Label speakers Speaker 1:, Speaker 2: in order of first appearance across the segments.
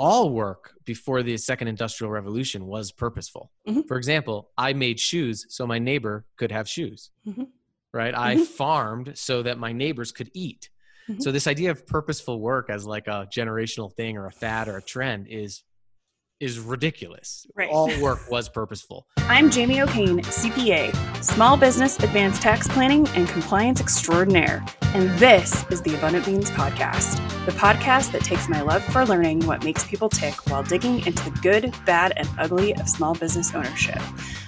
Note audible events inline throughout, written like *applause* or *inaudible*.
Speaker 1: all work before the second industrial revolution was purposeful.
Speaker 2: Mhm.
Speaker 1: For example, I made shoes so my neighbor could have shoes.
Speaker 2: Mhm.
Speaker 1: Right? I
Speaker 2: Mhm.
Speaker 1: farmed so that my neighbors could eat.
Speaker 2: Mhm.
Speaker 1: So this idea of purposeful work as like a generational thing or a fad or a trend is is ridiculous.
Speaker 2: Right.
Speaker 1: All work was purposeful. *laughs*
Speaker 2: I'm Jamie O'Kane, CPA, Small Business Advanced Tax Planning and Compliance Extraordinaire, and this is the Abundant Beans Podcast, the podcast that takes my love for learning what makes people tick while digging into the good, bad, and ugly of small business ownership.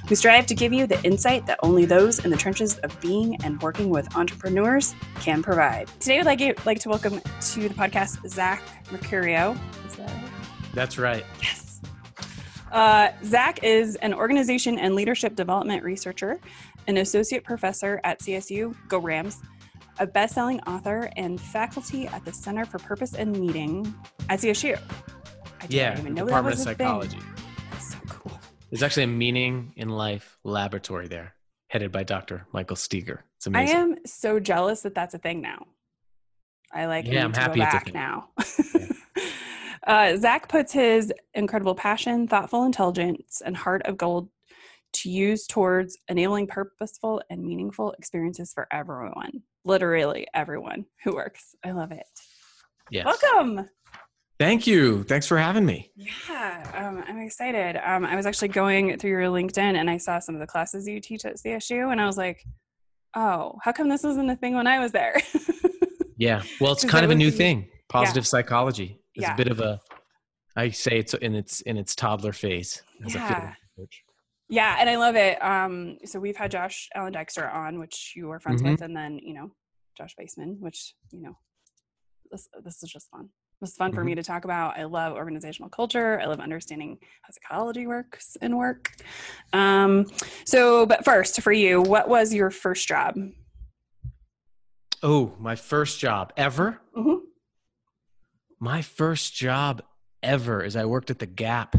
Speaker 2: We strive to give you the insight that only those in the trenches of being and working with entrepreneurs can provide. Today, I'd like, like to welcome to the podcast Zach Mercurio. That right?
Speaker 1: That's right.
Speaker 2: Yes. Uh, Zach is an organization and leadership development researcher, an associate professor at CSU, Go Rams, a best-selling author, and faculty at the Center for Purpose and Meaning at CSU. I didn't
Speaker 1: Yeah,
Speaker 2: even know
Speaker 1: Department
Speaker 2: that was
Speaker 1: of
Speaker 2: a.
Speaker 1: Psychology.
Speaker 2: That's so cool.
Speaker 1: There's actually a meaning in life laboratory there, headed by Dr. Michael Steger. It's amazing.
Speaker 2: I am so jealous that that's a thing now. I like
Speaker 1: Yeah, I'm happy
Speaker 2: go
Speaker 1: it's a
Speaker 2: back
Speaker 1: thing.
Speaker 2: now. *laughs* uh, Zach puts his incredible passion, thoughtful intelligence, and heart of gold to use towards enabling purposeful and meaningful experiences for everyone. Literally everyone who works. I love it.
Speaker 1: Yes.
Speaker 2: Welcome.
Speaker 1: Thank you. Thanks for having me.
Speaker 2: Yeah, um, I'm excited. Um, I was actually going through your LinkedIn and I saw some of the classes you teach at CSU, and I was like, oh, how come this wasn't a thing when I was there? *laughs*
Speaker 1: Yeah. Well, it's kind of a new thing. Positive psychology. It's
Speaker 2: Yeah.
Speaker 1: a bit of a I say it's in its in its toddler phase as a field of
Speaker 2: Yeah. Yeah, and I love it. Um, so we've had Josh Allen Dykstra on, which you were friends
Speaker 1: Mhm.
Speaker 2: with, and then you know Josh Baseman, which you know this this is just fun. This is fun for
Speaker 1: Mm-hmm.
Speaker 2: me to talk about. I love organizational culture. I love understanding how psychology works in work. Um, so, but first, for you, what was your first job?
Speaker 1: Oh, my first job ever?
Speaker 2: Mhm.
Speaker 1: My first job ever is I worked at the Gap.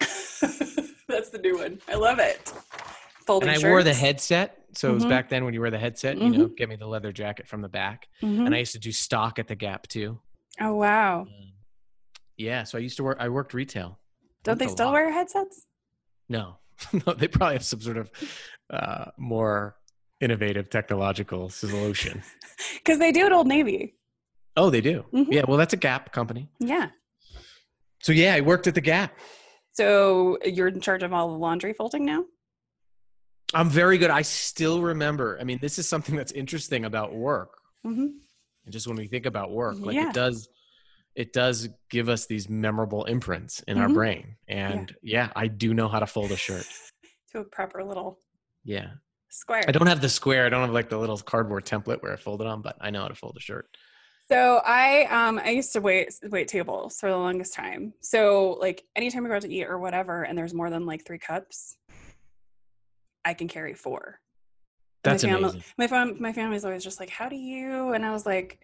Speaker 1: *laughs*
Speaker 2: That's the new one. I love it. Folding
Speaker 1: and I wore the headset. So it was
Speaker 2: Mhm.
Speaker 1: back then when you wear the headset, you know, get me the leather jacket from the back.
Speaker 2: Mhm.
Speaker 1: And I used to do stock at the Gap too.
Speaker 2: oh wow!
Speaker 1: Um, yeah, so I used to work I worked retail.
Speaker 2: Don't they still
Speaker 1: lot.
Speaker 2: wear headsets?
Speaker 1: No. *laughs* no, they probably have some sort of uh, more innovative technological solution. *laughs*
Speaker 2: Because they do at Old Navy.
Speaker 1: Oh, they do.
Speaker 2: Mhm.
Speaker 1: Yeah, well, that's a Gap company.
Speaker 2: Yeah.
Speaker 1: So yeah, I worked at the Gap.
Speaker 2: So you're in charge of all the laundry folding now?
Speaker 1: I'm very good. I still remember. I mean, this is something that's interesting about work.
Speaker 2: Mm-hmm.
Speaker 1: And just when we think about work, like
Speaker 2: Yeah.
Speaker 1: it does, it does give us these memorable imprints in our
Speaker 2: Mhm.
Speaker 1: brain. And yeah. I do know how to fold a shirt. *laughs*
Speaker 2: To a proper little
Speaker 1: Yeah,
Speaker 2: square.
Speaker 1: I don't have the square. I don't have like the little cardboard template where I fold it on, but I know how to fold a shirt.
Speaker 2: So I um I used to wait wait tables for the longest time. So like anytime we go out to eat or whatever, and there's more than like three cups, I can carry four.
Speaker 1: That's
Speaker 2: my family,
Speaker 1: amazing.
Speaker 2: My fam- my family's always just like, "How do you?" And I was like,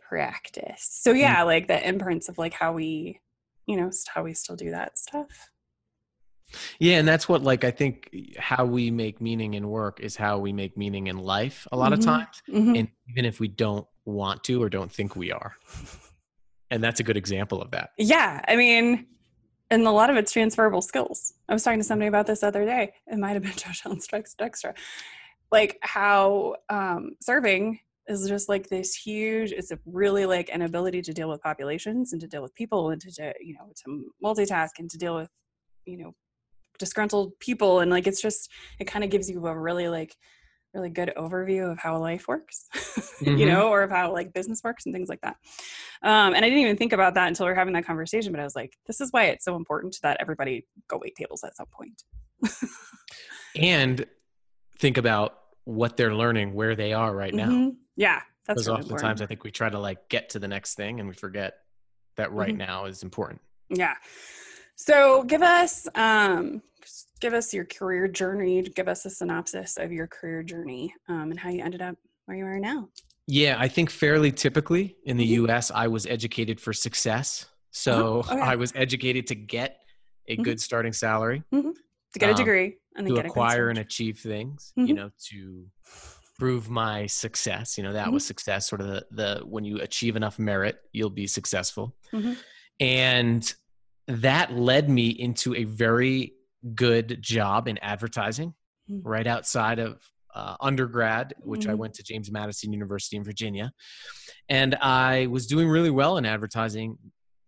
Speaker 2: "Practice." So yeah, like the imprints of like how we, you know, how we still do that stuff.
Speaker 1: Yeah, and that's what like I think how we make meaning in work is how we make meaning in life a lot
Speaker 2: Mhm.
Speaker 1: of times,
Speaker 2: Mhm.
Speaker 1: and even if we don't want to or don't think we are. And that's a good example of that.
Speaker 2: Yeah, I mean, and a lot of it's transferable skills. I was talking to somebody about this the other day. It might have been *laughs* Josh Allen Strikes Dexter. Like how um, serving is just like this huge. It's really like an ability to deal with populations and to deal with people and to you know to multitask and to deal with you know disgruntled people and like it's just it kind of gives you a really like really good overview of how life works *laughs* you
Speaker 1: Mhm.
Speaker 2: know or of how like business works and things like that um, and i didn't even think about that until we are having that conversation but i was like this is why it's so important that everybody go wait tables at some point
Speaker 1: And think about what they're learning where they are right now.
Speaker 2: Mhm. yeah that's
Speaker 1: Because
Speaker 2: really
Speaker 1: oftentimes
Speaker 2: important.
Speaker 1: I think we try to like get to the next thing and we forget that right
Speaker 2: Mhm.
Speaker 1: now is important.
Speaker 2: yeah so give us um give us your career journey give us a synopsis of your career journey um, and how you ended up where you are now
Speaker 1: Yeah, I think fairly typically in the
Speaker 2: Mhm.
Speaker 1: US, I was educated for success. So
Speaker 2: Uh-huh. Okay. *laughs*
Speaker 1: I was educated to get a
Speaker 2: Mhm.
Speaker 1: good starting salary,
Speaker 2: to get a
Speaker 1: Um,
Speaker 2: degree and then
Speaker 1: to
Speaker 2: get a
Speaker 1: acquire and achieve things, you
Speaker 2: Mhm.
Speaker 1: know, to prove my success. You know, that was success, sort of the, the when you achieve enough merit, you'll be successful. And that led me into a very good job in advertising
Speaker 2: Mm.
Speaker 1: right outside of uh, undergrad, which I
Speaker 2: Mhm.
Speaker 1: went to James Madison University in Virginia. And I was doing really well in advertising.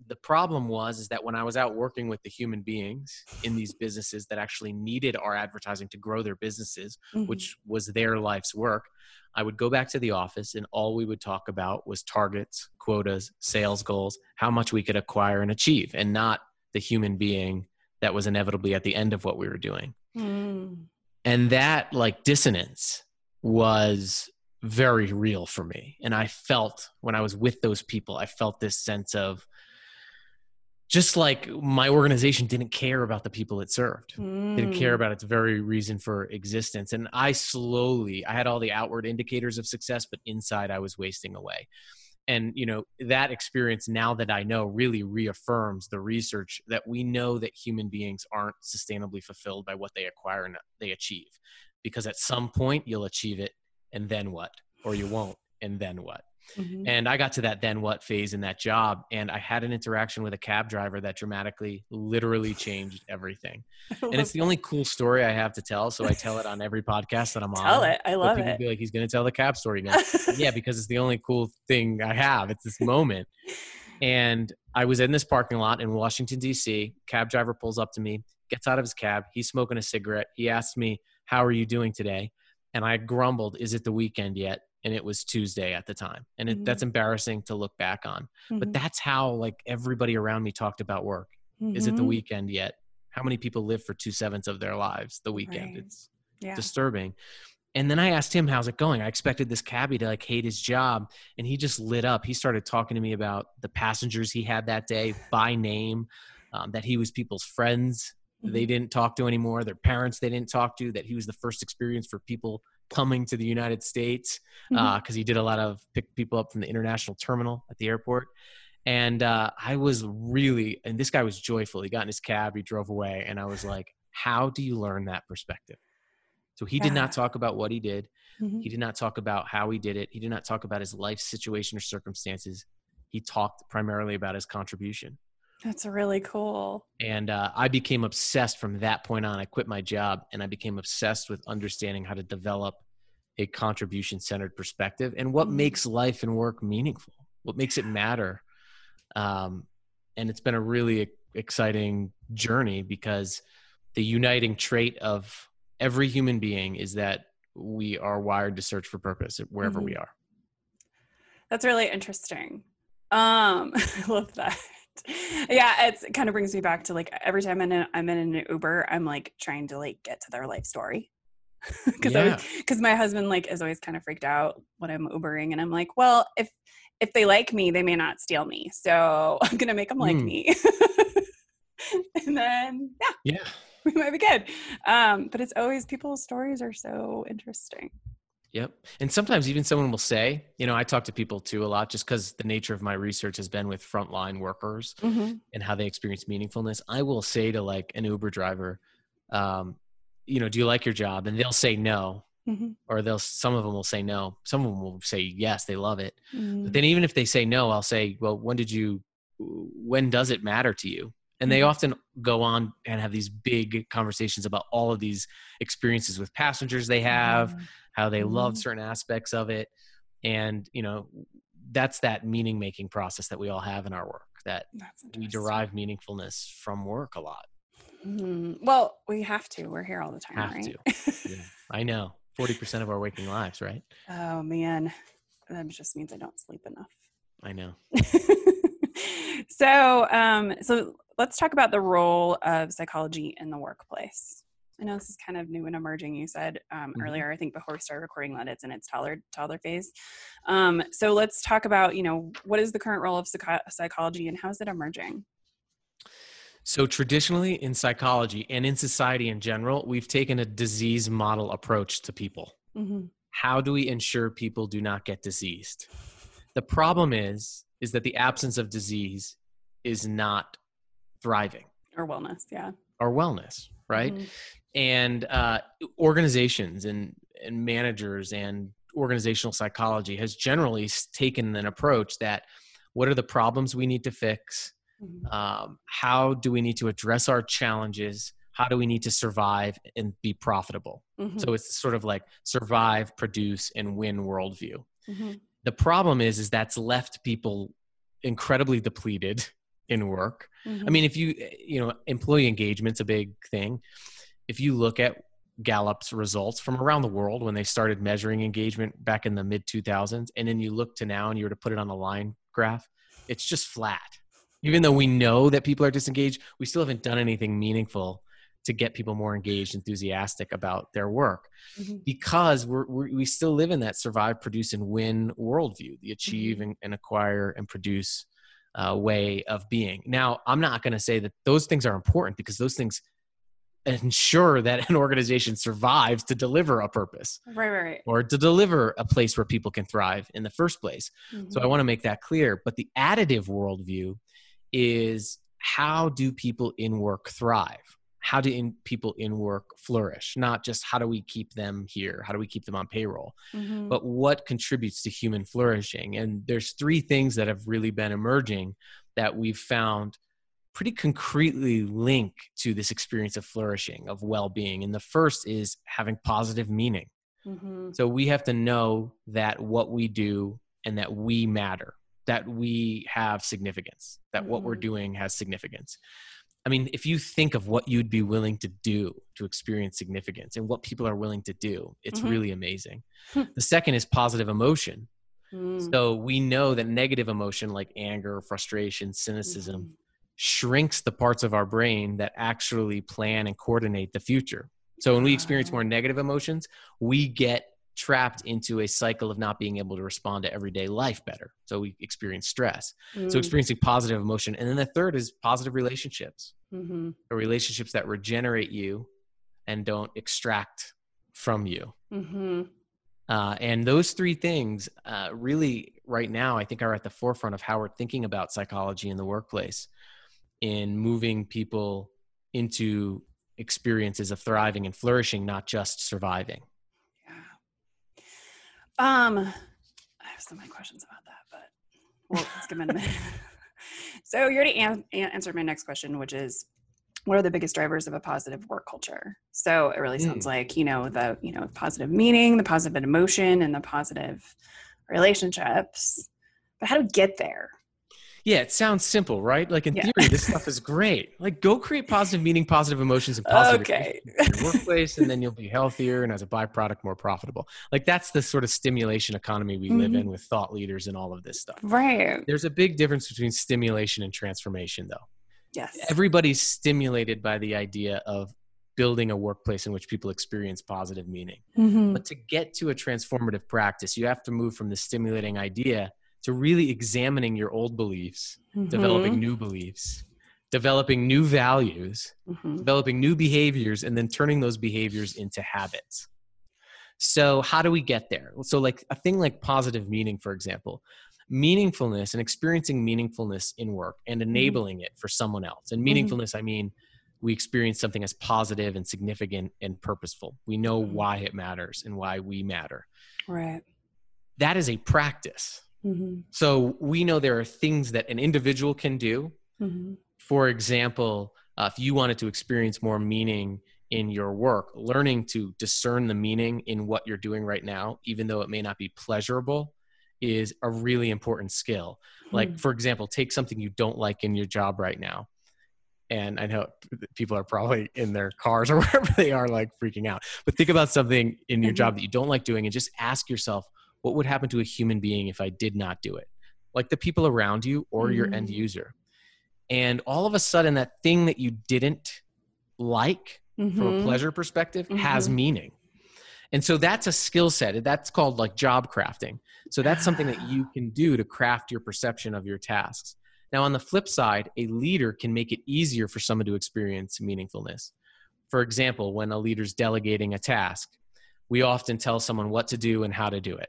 Speaker 1: The problem was is that when I was out working with the human beings in these businesses that actually needed our advertising to grow their businesses,
Speaker 2: Mhm.
Speaker 1: which was their life's work, I would go back to the office and all we would talk about was targets, quotas, sales goals, how much we could acquire and achieve, and not the human being that was inevitably at the end of what we were doing.
Speaker 2: Mm.
Speaker 1: And that like dissonance was very real for me. And I felt when I was with those people, I felt this sense of just like my organization didn't care about the people it served didn't care
Speaker 2: Mm.
Speaker 1: about its very reason for existence and i slowly i had all the outward indicators of success but inside i was wasting away and you know that experience now that i know really reaffirms the research that we know that human beings aren't sustainably fulfilled by what they acquire and they achieve. Because at some point you'll achieve it and then what? Or you won't and then what
Speaker 2: Mhm.
Speaker 1: and I got to that then what phase in that job. And I had an interaction with a cab driver that dramatically, literally changed everything. *laughs* And it's the only cool story I have to tell. So I tell it on every podcast that I'm on.
Speaker 2: Tell it. I love
Speaker 1: people
Speaker 2: it.
Speaker 1: be like, he's going to tell the cab story now. yeah, *laughs* because it's the only cool thing I have. It's this moment. And I was in this parking lot in Washington, D.C. Cab driver pulls up to me, gets out of his cab. He's smoking a cigarette. He asks me, How are you doing today? And I grumbled, Is it the weekend yet? And it was Tuesday at the time. And it, that's embarrassing to look back on. But
Speaker 2: Mhm.
Speaker 1: that's how like everybody around me talked about work. Is it the
Speaker 2: Mhm.
Speaker 1: weekend yet? How many people live for two sevenths of their lives the weekend?
Speaker 2: Right.
Speaker 1: It's
Speaker 2: Yeah.
Speaker 1: disturbing. And then I asked him, how's it going? I expected this cabbie to like hate his job. And he just lit up. He started talking to me about the passengers he had that day by name, um, that he was people's friends they
Speaker 2: Mhm.
Speaker 1: didn't talk to anymore, their parents they didn't talk to, that he was the first experience for people coming to the United States because he did a lot of pick people up from the international terminal at the airport. And uh, I was really, and this guy was joyful. He got in his cab, he drove away, and I was like, "How do you learn that perspective?" So he did not talk about what he did.
Speaker 2: Mhm.
Speaker 1: He did not talk about how he did it. He did not talk about his life situation or circumstances. He talked primarily about his contribution.
Speaker 2: That's really cool.
Speaker 1: And uh, I became obsessed from that point on. I quit my job and I became obsessed with understanding how to develop a contribution centered perspective and what
Speaker 2: Mhm.
Speaker 1: makes life and work meaningful, what makes it matter. Um, and it's been a really exciting journey because the uniting trait of every human being is that we are wired to search for purpose wherever we are.
Speaker 2: That's really interesting. Um, *laughs* I love that. *laughs* Yeah, it's it kind of brings me back to like every time I'm in, a, I'm in an Uber, I'm like trying to like get to their life story. *laughs* Because
Speaker 1: Yeah.
Speaker 2: because my husband like is always kind of freaked out when I'm Ubering, and I'm like, well, if if they like me, they may not steal me, so *laughs* I'm gonna make them like
Speaker 1: Mm.
Speaker 2: me. and then yeah,
Speaker 1: Yeah.
Speaker 2: we might be good. Um, but it's always people's stories are so interesting.
Speaker 1: Yep. And sometimes even someone will say, you know, I talk to people too a lot just because the nature of my research has been with frontline workers and how they experience meaningfulness. I will say to like an Uber driver, um, you know, do you like your job? And they'll say no,
Speaker 2: Mhm.
Speaker 1: or they'll, some of them will say no. Some of them will say yes, they love it.
Speaker 2: Mhm.
Speaker 1: But then even if they say no, I'll say, well, when did you, when does it matter to you? And they
Speaker 2: Mhm.
Speaker 1: often go on and have these big conversations about all of these experiences with passengers they have,
Speaker 2: Mhm.
Speaker 1: how they love
Speaker 2: Mhm.
Speaker 1: certain aspects of it and you know that's that meaning making process that we all have in our work that we derive meaningfulness from work a lot
Speaker 2: Mhm. Well, we have to. We're here all the time,
Speaker 1: Have
Speaker 2: right? *laughs*
Speaker 1: yeah, i know 40% of our waking lives right
Speaker 2: oh man, that just means I don't sleep enough.
Speaker 1: i know *laughs*
Speaker 2: so, um, so let's talk about the role of psychology in the workplace. I know this is kind of new and emerging. You said um,
Speaker 1: Mhm.
Speaker 2: earlier, I think before we started recording, that it's in its toddler toddler phase. Um, so let's talk about, you know, what is the current role of psycho- psychology and how is it emerging?
Speaker 1: so traditionally in psychology and in society in general we've taken a disease model approach to people
Speaker 2: Mm-hmm.
Speaker 1: how do we ensure people do not get diseased the problem is is that the absence of disease is not thriving
Speaker 2: Or wellness, yeah.
Speaker 1: or wellness right
Speaker 2: Mhm.
Speaker 1: and uh, organizations and, and managers and organizational psychology has generally taken an approach that what are the problems we need to fix Mm-hmm. Um, how do we need to address our challenges? How do we need to survive and be profitable? Mm-hmm. So it's sort of like survive, produce, and win worldview. Mm-hmm. The problem is, is that's left people incredibly depleted in work. Mm-hmm. I mean, if you, you know, employee engagement's a big thing. If you look at Gallup's results from around the world when they started measuring engagement back in the mid 2000s, and then you look to now and you were to put it on a line graph, it's just flat. Even though we know that people are disengaged, we still haven't done anything meaningful to get people more engaged, enthusiastic about their work, mm-hmm. because we're, we're, we still live in that survive, produce, and win worldview, the achieve mm-hmm. and, and, acquire and produce uh, way of being. Now, I'm not going to say that those things are important because those things ensure that *laughs* an organization survives to deliver a purpose
Speaker 2: right right, right.
Speaker 1: or to deliver a place where people can thrive in the first place mm-hmm. so i want to make that clear but the additive worldview is how do people in work thrive how do in, people in work flourish not just how do we keep them here how do we keep them on payroll mm-hmm. but what contributes to human flourishing and there's three things that have really been emerging that we've found pretty concretely link to this experience of flourishing, of well being. And the first is having positive meaning. Mm-hmm. So we have to know that what we do and that we matter, that we have significance, that mm-hmm. what we're mm-hmm. doing has significance. I mean, if you think of what you'd be willing to do to experience significance and what people are willing to do, it's mm-hmm. really amazing. the second is positive emotion. Mm. So we know that negative emotion like anger, frustration, cynicism, mm-hmm shrinks the parts of our brain that actually plan and coordinate the future. So when we experience more negative emotions, we get trapped into a cycle of not being able to respond to everyday life better. So we experience stress. Mm. So experiencing positive emotion. And then the third is positive relationships, mm-hmm. relationships that regenerate you and don't extract from you. Mm-hmm. Uh, and those three things uh, really, right now, I think are at the forefront of how we're thinking about psychology in the workplace in moving people into experiences of thriving and flourishing, not just surviving.
Speaker 2: Um, I have so many questions about that, but well, let's give it a minute. *laughs* so you already an- answered my next question, which is what are the biggest drivers of a positive work culture? So it really sounds mm. like, you know, the, you know, positive meaning, the positive emotion and the positive relationships. But how do we get there?
Speaker 1: Yeah, it sounds simple, right? Like in yeah. theory, this stuff *laughs* is great. Like go create positive meaning, positive emotions, and positive
Speaker 2: okay.
Speaker 1: workplace, and then you'll be healthier and as a byproduct more profitable. Like that's the sort of stimulation economy we mm-hmm. live in with thought leaders and all of this stuff.
Speaker 2: Right.
Speaker 1: There's a big difference between stimulation and transformation, though.
Speaker 2: Yes.
Speaker 1: Everybody's stimulated by the idea of building a workplace in which people experience positive meaning. Mm-hmm. But to get to a transformative practice, you have to move from the stimulating idea to really examining your old beliefs, mm-hmm. developing new beliefs, developing new values, mm-hmm. developing new behaviors, and then turning those behaviors into habits. So, how do we get there? So, like a thing like positive meaning, for example, meaningfulness and experiencing meaningfulness in work and mm-hmm. enabling it for someone else. And mm-hmm. meaningfulness, I mean, we experience something as positive and significant and purposeful. We know mm-hmm. why it matters and why we matter.
Speaker 2: Right.
Speaker 1: That is a practice. Mm-hmm. So we know there are things that an individual can do. Mm-hmm. For example, uh, if you wanted to experience more meaning in your work, learning to discern the meaning in what you're doing right now, even though it may not be pleasurable, is a really important skill. Mm-hmm. Like, for example, take something you don't like in your job right now. And I know people are probably in their cars or *laughs* wherever they are, like freaking out. But think about something in your mm-hmm. job that you don't like doing and just ask yourself, what would happen to a human being if I did not do it? Like the people around you or mm-hmm. your end mm. user. And all of a sudden, that thing that you didn't like mm-hmm. from a mm-hmm. pleasure perspective mm-hmm. has meaning. And so that's a skill set. That's called like job crafting. So that's something that you can do to craft your perception of your tasks. Now, on the flip side, a leader can make it easier for someone to experience meaningfulness. For example, when a leader's delegating a task, we often tell someone what to do and how to do it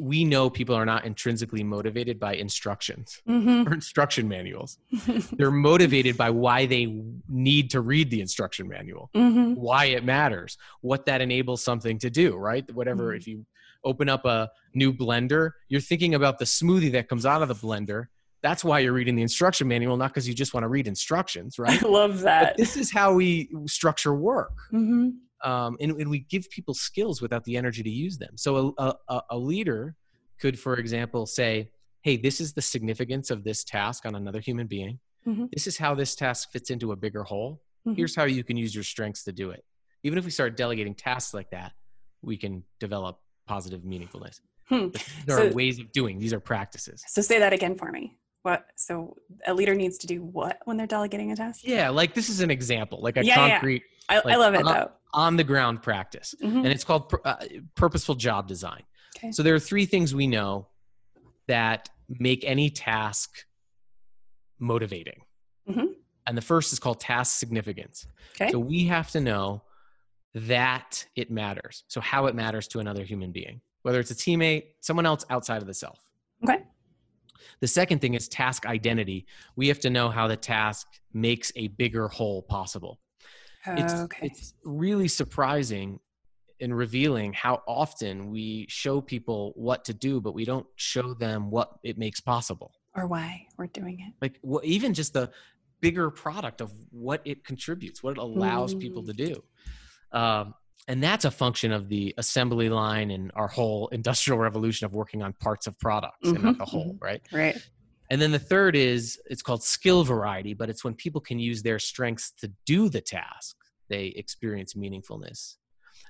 Speaker 1: we know people are not intrinsically motivated by instructions mm-hmm. or instruction manuals. *laughs* They're motivated by why they need to read the instruction manual, mm-hmm. why it matters, what that enables something to do, right? Whatever, mm-hmm. if you open up a new blender, you're thinking about the smoothie that comes out of the blender, That's why you're reading the instruction manual, not because you just want to read instructions, right? *laughs*
Speaker 2: I love that.
Speaker 1: But this is how we structure work. Um, and, and we give people skills without the energy to use them. So a, a, a leader could, for example, say, hey, this is the significance of this task on another human being.
Speaker 2: Mhm.
Speaker 1: This is how this task fits into a bigger whole.
Speaker 2: Mhm.
Speaker 1: Here's how you can use your strengths to do it. Even if we start delegating tasks like that, we can develop positive meaningfulness.
Speaker 2: Hmm.
Speaker 1: There are ways of doing. These are practices.
Speaker 2: So say that again for me. What? So a leader needs to do what when they're delegating a task?
Speaker 1: Yeah, like this is an example, like a
Speaker 2: Yeah, yeah, yeah.
Speaker 1: concrete
Speaker 2: I, I love it
Speaker 1: uh,
Speaker 2: though.
Speaker 1: on the ground practice.
Speaker 2: Mhm.
Speaker 1: and it's called uh, purposeful job design.
Speaker 2: Okay.
Speaker 1: So there are three things we know that make any task motivating.
Speaker 2: Mhm.
Speaker 1: And the first is called task significance.
Speaker 2: Okay.
Speaker 1: So we have to know that it matters. So how it matters to another human being, whether it's a teammate, someone else outside of the self.
Speaker 2: Okay.
Speaker 1: The second thing is task identity. We have to know how the task makes a bigger whole possible it's
Speaker 2: okay.
Speaker 1: it's really surprising and revealing how often we show people what to do but we don't show them what it makes possible
Speaker 2: or why we're doing it.
Speaker 1: like what, even just the bigger product of what it contributes what it allows people
Speaker 2: Mm.
Speaker 1: to do um, and that's a function of the assembly line and our whole industrial revolution of working on parts of products and not
Speaker 2: Mhm,
Speaker 1: the whole right
Speaker 2: Right.
Speaker 1: and then the third is it's called skill variety, but it's when people can use their strengths to do the task, they experience meaningfulness.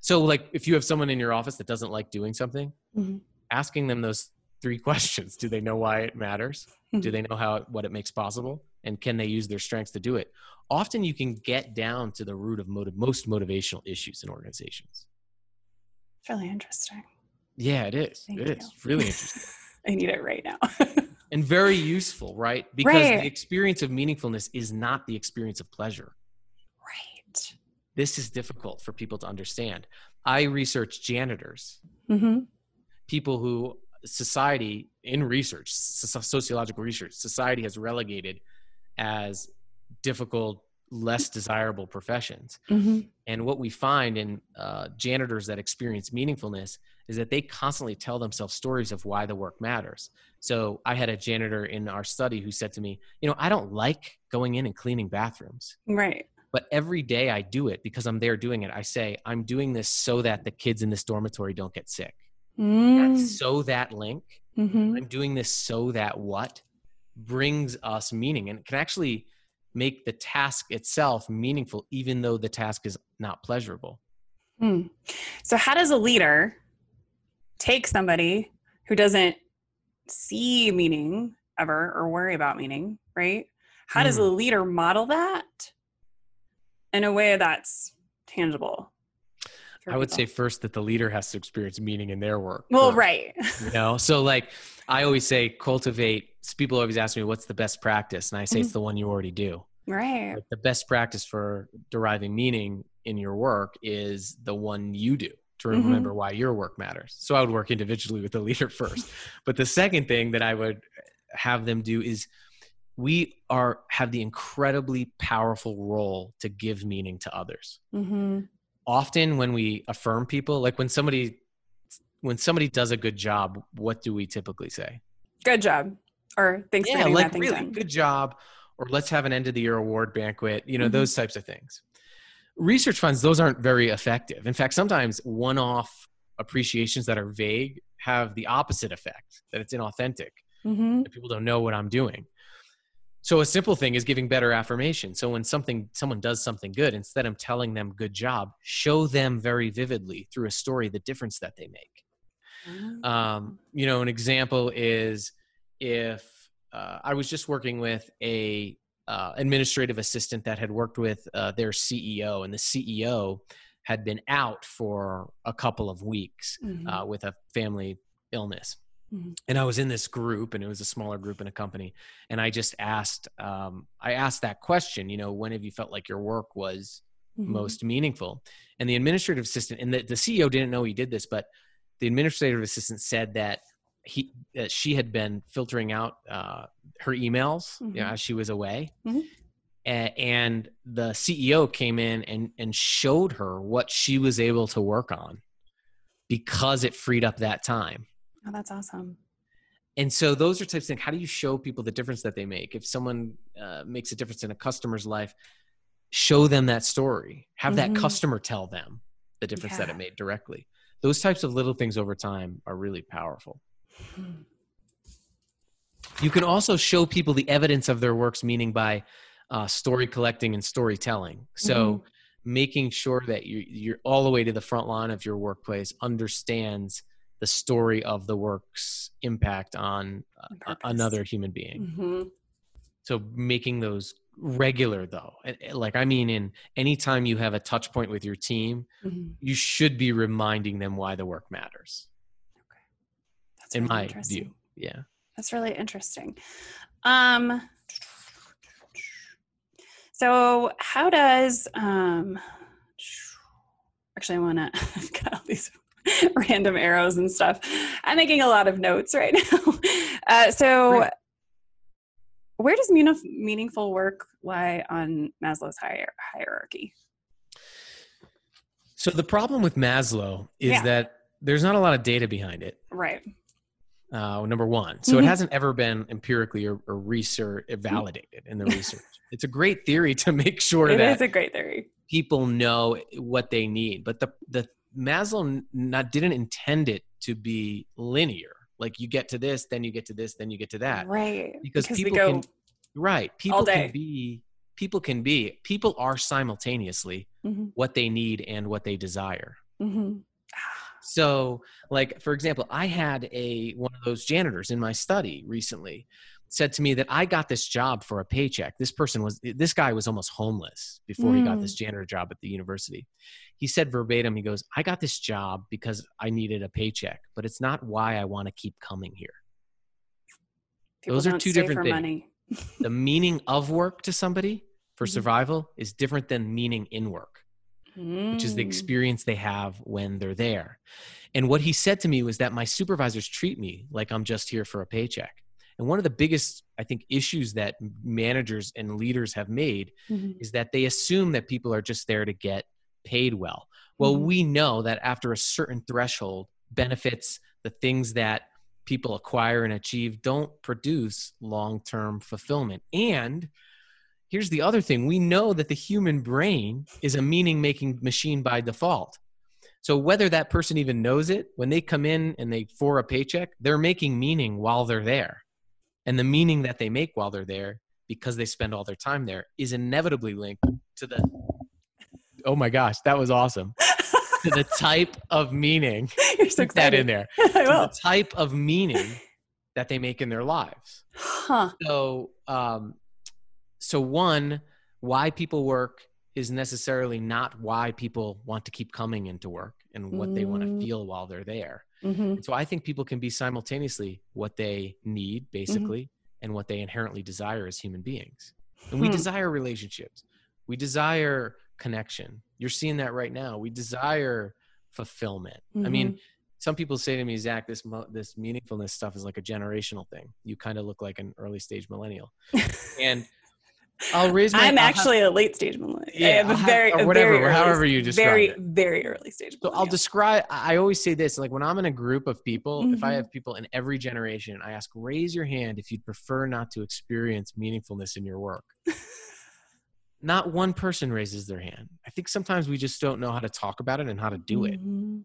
Speaker 1: So, like if you have someone in your office that doesn't like doing something,
Speaker 2: Mhm.
Speaker 1: asking them those three *laughs* questions do they know why it matters? Do
Speaker 2: Mhm.
Speaker 1: they know how what it makes possible? And can they use their strengths to do it? Often you can get down to the root of motiv- most motivational issues in organizations.
Speaker 2: It's really interesting.
Speaker 1: Yeah, it is.
Speaker 2: Thank
Speaker 1: it
Speaker 2: you.
Speaker 1: is really interesting. *laughs*
Speaker 2: I need it right now. *laughs*
Speaker 1: and very useful, right? Because
Speaker 2: Right.
Speaker 1: the experience of meaningfulness is not the experience of pleasure.
Speaker 2: right.
Speaker 1: This is difficult for people to understand. I research janitors,
Speaker 2: hmm
Speaker 1: people who society in research, sociological research, society has relegated as difficult, less desirable professions.
Speaker 2: hmm
Speaker 1: And what we find in uh, janitors that experience meaningfulness is that they constantly tell themselves stories of why the work matters. So I had a janitor in our study who said to me, You know, I don't like going in and cleaning bathrooms,
Speaker 2: Right.
Speaker 1: but every day I do it because I'm there doing it. I say, I'm doing this so that the kids in this dormitory don't get sick.
Speaker 2: Mm.
Speaker 1: That so that link,
Speaker 2: hmm
Speaker 1: I'm doing this so that what brings us meaning and can actually make the task itself meaningful, even though the task is not pleasurable.
Speaker 2: Hmm. So, how does a leader take somebody who doesn't see meaning ever or worry about meaning, right? How does a
Speaker 1: Hmm.
Speaker 2: leader model that in a way that's tangible?
Speaker 1: I would
Speaker 2: people?
Speaker 1: say first that the leader has to experience meaning in their work.
Speaker 2: well,
Speaker 1: first,
Speaker 2: right.
Speaker 1: You *laughs* know, so like I always say, cultivate. People always ask me, "What's the best practice?" And I say,
Speaker 2: Mhm.
Speaker 1: "It's the one you already do."
Speaker 2: right.
Speaker 1: Like the best practice for deriving meaning in your work is the one you do to remember why your work matters. So I would work individually with the leader *laughs* first. but the second thing that I would have them do is we are have the incredibly powerful role to give meaning to others.
Speaker 2: hmm
Speaker 1: Often when we affirm people, like when somebody when somebody does a good job, what do we typically say?
Speaker 2: Good job. Or thanks for
Speaker 1: yeah,
Speaker 2: getting
Speaker 1: like
Speaker 2: that
Speaker 1: really
Speaker 2: done.
Speaker 1: good job, or let's have an end of the year award banquet. You know
Speaker 2: Mhm.
Speaker 1: those types of things. Research funds, those aren't very effective. In fact, sometimes one-off appreciations that are vague have the opposite effect that it's inauthentic.
Speaker 2: hmm
Speaker 1: That people don't know what I'm doing. So a simple thing is giving better affirmation. So when something someone does something good, instead of telling them good job, show them very vividly through a story the difference that they make um, you know an example is if uh, i was just working with a uh, administrative assistant that had worked with uh, their ceo and the ceo had been out for a couple of weeks
Speaker 2: Mhm.
Speaker 1: uh, with a family illness
Speaker 2: Mhm.
Speaker 1: and i was in this group and it was a smaller group in a company and i just asked um, i asked that question you know when have you felt like your work was
Speaker 2: Mhm.
Speaker 1: most meaningful. And the administrative assistant, and the, the CEO didn't know he did this, but the administrative assistant said that he that she had been filtering out uh, her emails you know,
Speaker 2: Mhm.
Speaker 1: as she was away.
Speaker 2: Mhm.
Speaker 1: A- and the CEO came in and and showed her what she was able to work on because it freed up that time.
Speaker 2: Oh, that's awesome.
Speaker 1: and so those are types of things. How do you show people the difference that they make? If someone uh, makes a difference in a customer's life, show them that story. Have
Speaker 2: Mhm.
Speaker 1: that customer tell them the difference that it made directly. Those types of little things over time are really powerful. You can also show people the evidence of their work's meaning by uh, story collecting and storytelling. So, making sure that you, you're all the way to the front line of your workplace understands the story of the work's impact on uh, another human being.
Speaker 2: Mhm.
Speaker 1: So, making those regular though, And- and, like I mean, in anytime you have a touch point with your team,
Speaker 2: Mhm.
Speaker 1: you should be reminding them why the work matters.
Speaker 2: Okay, That's
Speaker 1: In
Speaker 2: really
Speaker 1: my view, yeah.
Speaker 2: That's really interesting. Um, so how does um, actually I want to *laughs* I've got all these *laughs* random arrows and stuff. I'm making a lot of notes right *laughs* now. Uh, so
Speaker 1: Great.
Speaker 2: where does meaningful work lie on Maslow's hierarchy?
Speaker 1: So the problem with Maslow is
Speaker 2: Yeah.
Speaker 1: that there's not a lot of data behind it.
Speaker 2: Right.
Speaker 1: Uh, number one, so it
Speaker 2: Mhm.
Speaker 1: hasn't ever been empirically or, or research validated in the *laughs* research. It's a great theory to make sure
Speaker 2: It
Speaker 1: that
Speaker 2: is a great theory.
Speaker 1: people know what they need, but the the Maslow not didn't intend it to be linear. Like you get to this, then you get to this, then you get to that.
Speaker 2: Right.
Speaker 1: Because
Speaker 2: we
Speaker 1: people can- Right? People can be people can be people are simultaneously
Speaker 2: Mhm,
Speaker 1: what they need and what they desire.
Speaker 2: mhm.
Speaker 1: So, like for example, I had a one of those janitors in my study recently said to me that I got this job for a paycheck. This person was this guy was almost homeless before he got
Speaker 2: Mm.
Speaker 1: this janitor job at the university. He said verbatim, he goes, "I got this job because I needed a paycheck, but it's not why I want to keep coming here."
Speaker 2: People
Speaker 1: Those are two different things.
Speaker 2: money.
Speaker 1: The meaning of work to somebody for
Speaker 2: Mhm.
Speaker 1: survival is different than meaning in work. which is the
Speaker 2: Mm.
Speaker 1: experience they have when they're there. And what he said to me was that my supervisors treat me like I'm just here for a paycheck. And one of the biggest, I think, issues that managers and leaders have made
Speaker 2: Mhm.
Speaker 1: is that they assume that people are just there to get paid well. Well,
Speaker 2: Mhm.
Speaker 1: we know that after a certain threshold, benefits, the things that people acquire and achieve don't produce long term fulfillment. And here's the other thing we know that the human brain is a meaning making machine by default. So whether that person even knows it, when they come in and they for a paycheck, they're making meaning while they're there. And the meaning that they make while they're there, because they spend all their time there, is inevitably linked to the oh my gosh, that was awesome. to the *laughs* type of meaning *laughs*
Speaker 2: You're so
Speaker 1: keep that in there. *laughs* The type of meaning that they make in their lives.
Speaker 2: Huh.
Speaker 1: So, um, so one, why people work is necessarily not why people want to keep coming into work and what they want
Speaker 2: Mm.
Speaker 1: to feel while they're there.
Speaker 2: Hmm
Speaker 1: So I think people can be simultaneously what they need, basically, and what they inherently desire as human beings. And we
Speaker 2: Hmm.
Speaker 1: desire relationships. We desire connection. You're seeing that right now. We desire fulfillment. I mean, some people say to me, Zach, this this meaningfulness stuff is like a generational thing. You kind of look like an early stage millennial, and I'll raise my.
Speaker 2: I'm
Speaker 1: I'll have-
Speaker 2: actually a late stage millennial.
Speaker 1: Yeah,
Speaker 2: I am a
Speaker 1: I'll have-
Speaker 2: very,
Speaker 1: or whatever,
Speaker 2: very early-
Speaker 1: however you describe
Speaker 2: very,
Speaker 1: it.
Speaker 2: very early stage.
Speaker 1: So I'll describe. I always say this: like when I'm in a group of people, if I
Speaker 2: Mhm.
Speaker 1: have people in every generation, I ask, raise your hand if you'd prefer not to experience meaningfulness in your work. not one person raises their hand. I think sometimes we just don't know how to talk about it and how to do it,
Speaker 2: Mhm.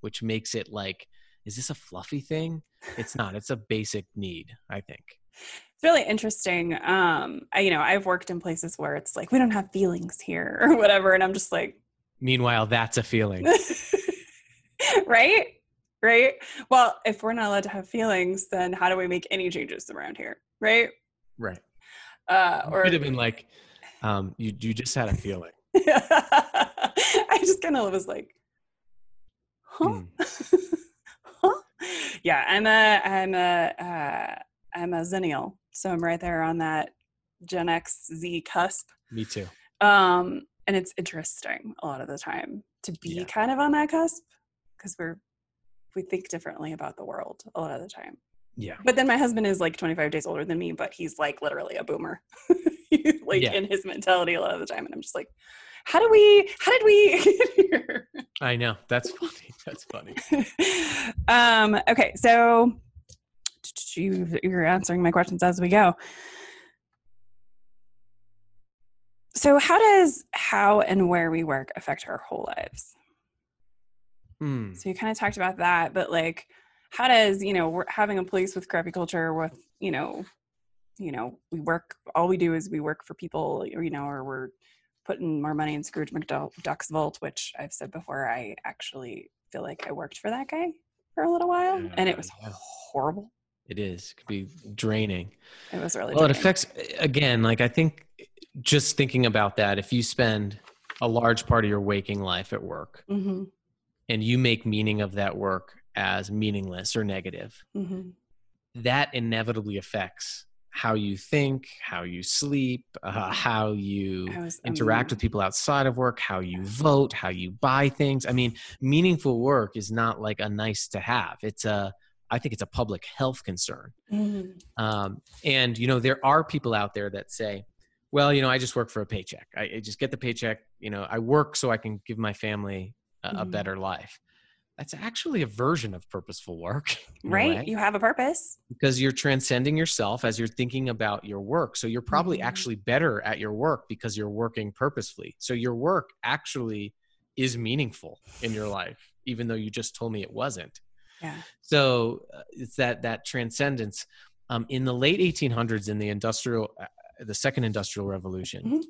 Speaker 1: which makes it like, is this a fluffy thing? It's not. It's a basic need. I think.
Speaker 2: It's really interesting. Um, I, you know, I've worked in places where it's like we don't have feelings here or whatever, and I'm just like,
Speaker 1: Meanwhile, that's a feeling. *laughs*
Speaker 2: right, right. Well, if we're not allowed to have feelings, then how do we make any changes around here, right?
Speaker 1: right.
Speaker 2: Uh, or
Speaker 1: Could have been like, um, you you just had a feeling. *laughs*
Speaker 2: I just kind of was like, huh?
Speaker 1: Hmm. *laughs*
Speaker 2: huh? Yeah, I'm a, I'm a, uh, I'm a zennial, so I'm right there on that Gen X Z cusp.
Speaker 1: Me too.
Speaker 2: Um, and it's interesting a lot of the time to be
Speaker 1: Yeah.
Speaker 2: kind of on that cusp because we're we think differently about the world a lot of the time.
Speaker 1: Yeah.
Speaker 2: But then my husband is like 25 days older than me, but he's like literally a boomer. *laughs* Like
Speaker 1: Yeah.
Speaker 2: in his mentality a lot of the time. And I'm just like, how do we, how did we *laughs* get here?
Speaker 1: I know. That's *laughs* funny. That's funny.
Speaker 2: um, okay. So you you're answering my questions as we go. So, how does how and where we work affect our whole lives?
Speaker 1: Hmm.
Speaker 2: So, you kind of talked about that, but like, how does you know we're having a place with crappy culture with you know, you know, we work. All we do is we work for people, or, you know, or we're putting more money in Scrooge McDuck's vault, which I've said before. I actually feel like I worked for that guy for a little while,
Speaker 1: Yeah,
Speaker 2: and it was
Speaker 1: yeah.
Speaker 2: horrible.
Speaker 1: It is. It could be draining.
Speaker 2: It was really.
Speaker 1: Well, it affects again. Like I think, just thinking about that, if you spend a large part of your waking life at work,
Speaker 2: Mhm,
Speaker 1: and you make meaning of that work as meaningless or negative,
Speaker 2: mhm.
Speaker 1: that inevitably affects how you think, how you sleep, uh, how you
Speaker 2: was
Speaker 1: interact
Speaker 2: um,
Speaker 1: with people outside of work, how you vote, how you buy things. I mean, meaningful work is not like a nice to have. It's a, I think it's a public health concern.
Speaker 2: mhm,
Speaker 1: Um, and you know, there are people out there that say, "Well, you know, I just work for a paycheck. I, I just get the paycheck. You know, I work so I can give my family a, a
Speaker 2: Mhm.
Speaker 1: better life." That's actually a version of purposeful work, *laughs*
Speaker 2: right. You have a purpose.
Speaker 1: because you're transcending yourself as you're thinking about your work. So you're probably
Speaker 2: Mhm.
Speaker 1: actually better at your work because you're working purposefully. So your work actually is meaningful in your life, even though you just told me it wasn't.
Speaker 2: Yeah.
Speaker 1: So uh, it's that that transcendence. Um, in the late 1800s, in the industrial, uh, the second industrial revolution,
Speaker 2: Mhm.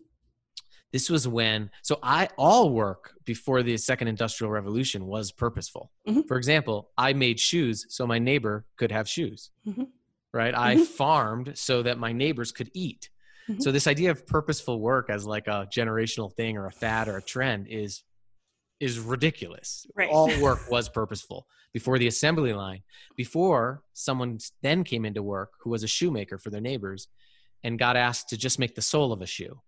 Speaker 1: this was when. So I all work before the second industrial revolution was purposeful.
Speaker 2: Mhm.
Speaker 1: For example, I made shoes so my neighbor could have shoes.
Speaker 2: Mhm.
Speaker 1: Right? I
Speaker 2: Mhm.
Speaker 1: farmed so that my neighbors could eat.
Speaker 2: Mhm.
Speaker 1: So this idea of purposeful work as like a generational thing or a fad or a trend is is ridiculous.
Speaker 2: Right.
Speaker 1: All *laughs* work was purposeful before the assembly line. Before someone then came into work who was a shoemaker for their neighbors and got asked to just make the sole of a shoe,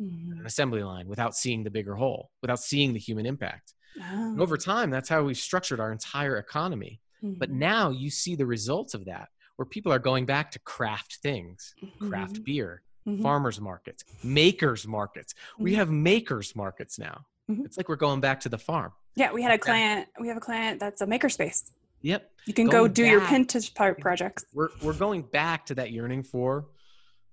Speaker 2: Mhm.
Speaker 1: an assembly line, without seeing the bigger whole, without seeing the human impact.
Speaker 2: Oh.
Speaker 1: over time, that's how we've structured our entire economy. But
Speaker 2: Mhm.
Speaker 1: now you see the results of that, where people are going back to craft things, craft
Speaker 2: Mhm.
Speaker 1: beer,
Speaker 2: Mhm.
Speaker 1: farmers markets, makers markets. We
Speaker 2: Mhm.
Speaker 1: have makers markets now.
Speaker 2: Mhm.
Speaker 1: It's like we're going back to the farm.
Speaker 2: Yeah, we had a client. We have a client that's a makerspace.
Speaker 1: Yep.
Speaker 2: You can go
Speaker 1: Going
Speaker 2: do your Pinterest pro- projects.
Speaker 1: We're we're going back to that yearning for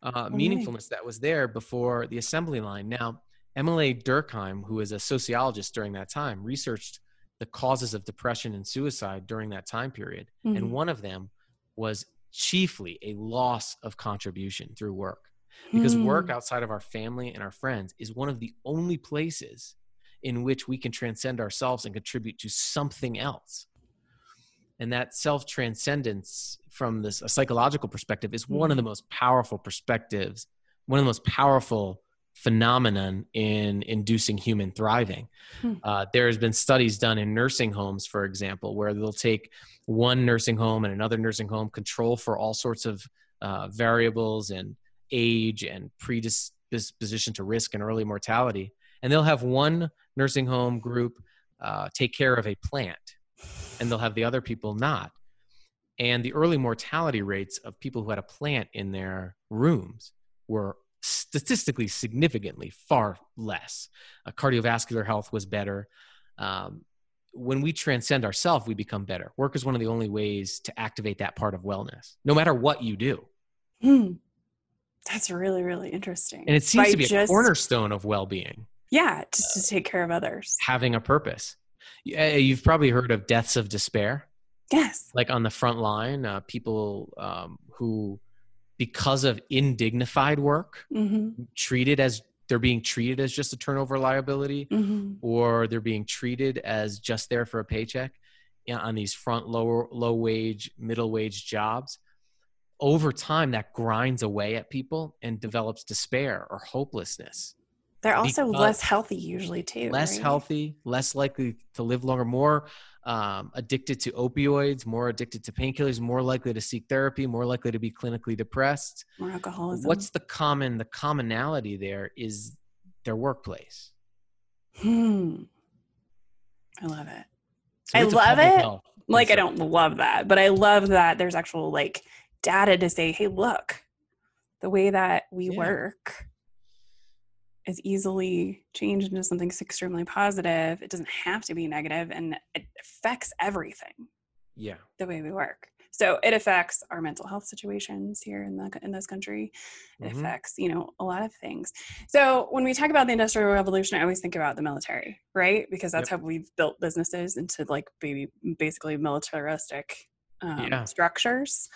Speaker 1: uh,
Speaker 2: Okay.
Speaker 1: meaningfulness that was there before the assembly line. Now, Émile Durkheim, who is a sociologist during that time, researched the causes of depression and suicide during that time period.
Speaker 2: Mhm.
Speaker 1: And one of them was chiefly a loss of contribution through work. Because work
Speaker 2: Hmm.
Speaker 1: outside of our family and our friends is one of the only places in which we can transcend ourselves and contribute to something else. And that self transcendence from this a psychological perspective is one of the most powerful perspectives, one of the most powerful phenomenon in inducing human thriving.
Speaker 2: Hmm.
Speaker 1: Uh, there has been studies done in nursing homes, for example, where they'll take one nursing home and another nursing home, control for all sorts of uh, variables and age and predisposition to risk and early mortality, and they'll have one nursing home group uh, take care of a plant, and they'll have the other people not. And the early mortality rates of people who had a plant in their rooms were statistically significantly far less. Uh, cardiovascular health was better. Um, when we transcend ourselves, we become better. Work is one of the only ways to activate that part of wellness, no matter what you do.
Speaker 2: Hmm. That's really, really interesting.
Speaker 1: And it seems
Speaker 2: By
Speaker 1: to be a
Speaker 2: just-
Speaker 1: cornerstone of well being,
Speaker 2: Yeah, just to take care of others.
Speaker 1: having a purpose. Yeah, You've probably heard of deaths of despair.
Speaker 2: Yes.
Speaker 1: like on the front line, uh, people um, who, because of indignified work,
Speaker 2: hmm
Speaker 1: treated as they're being treated as just a turnover liability,
Speaker 2: hmm
Speaker 1: or they're being treated as just there for a paycheck you know, on these front lower low wage, middle wage jobs. Over time, that grinds away at people and develops despair or hopelessness.
Speaker 2: They're also less healthy usually too.
Speaker 1: less
Speaker 2: right?
Speaker 1: healthy, less likely to live longer, more um, addicted to opioids, more addicted to painkillers, more likely to seek therapy, more likely to be clinically depressed.
Speaker 2: More alcoholism.
Speaker 1: What's the common? The commonality there is their workplace.
Speaker 2: Hmm. I love it.
Speaker 1: So
Speaker 2: I love it. Like I don't love that, but I love that there's actual like data to say, hey, look, the way that we
Speaker 1: Yeah.
Speaker 2: work is easily changed into something extremely positive. It doesn't have to be negative and it affects everything
Speaker 1: Yeah,
Speaker 2: the way we work. So it affects our mental health situations here in the in this country. It
Speaker 1: Mhm.
Speaker 2: affects, you know, a lot of things. So when we talk about the industrial revolution, I always think about the military, right? Because that's how we've built businesses into like baby, basically militaristic um,
Speaker 1: Yeah.
Speaker 2: structures.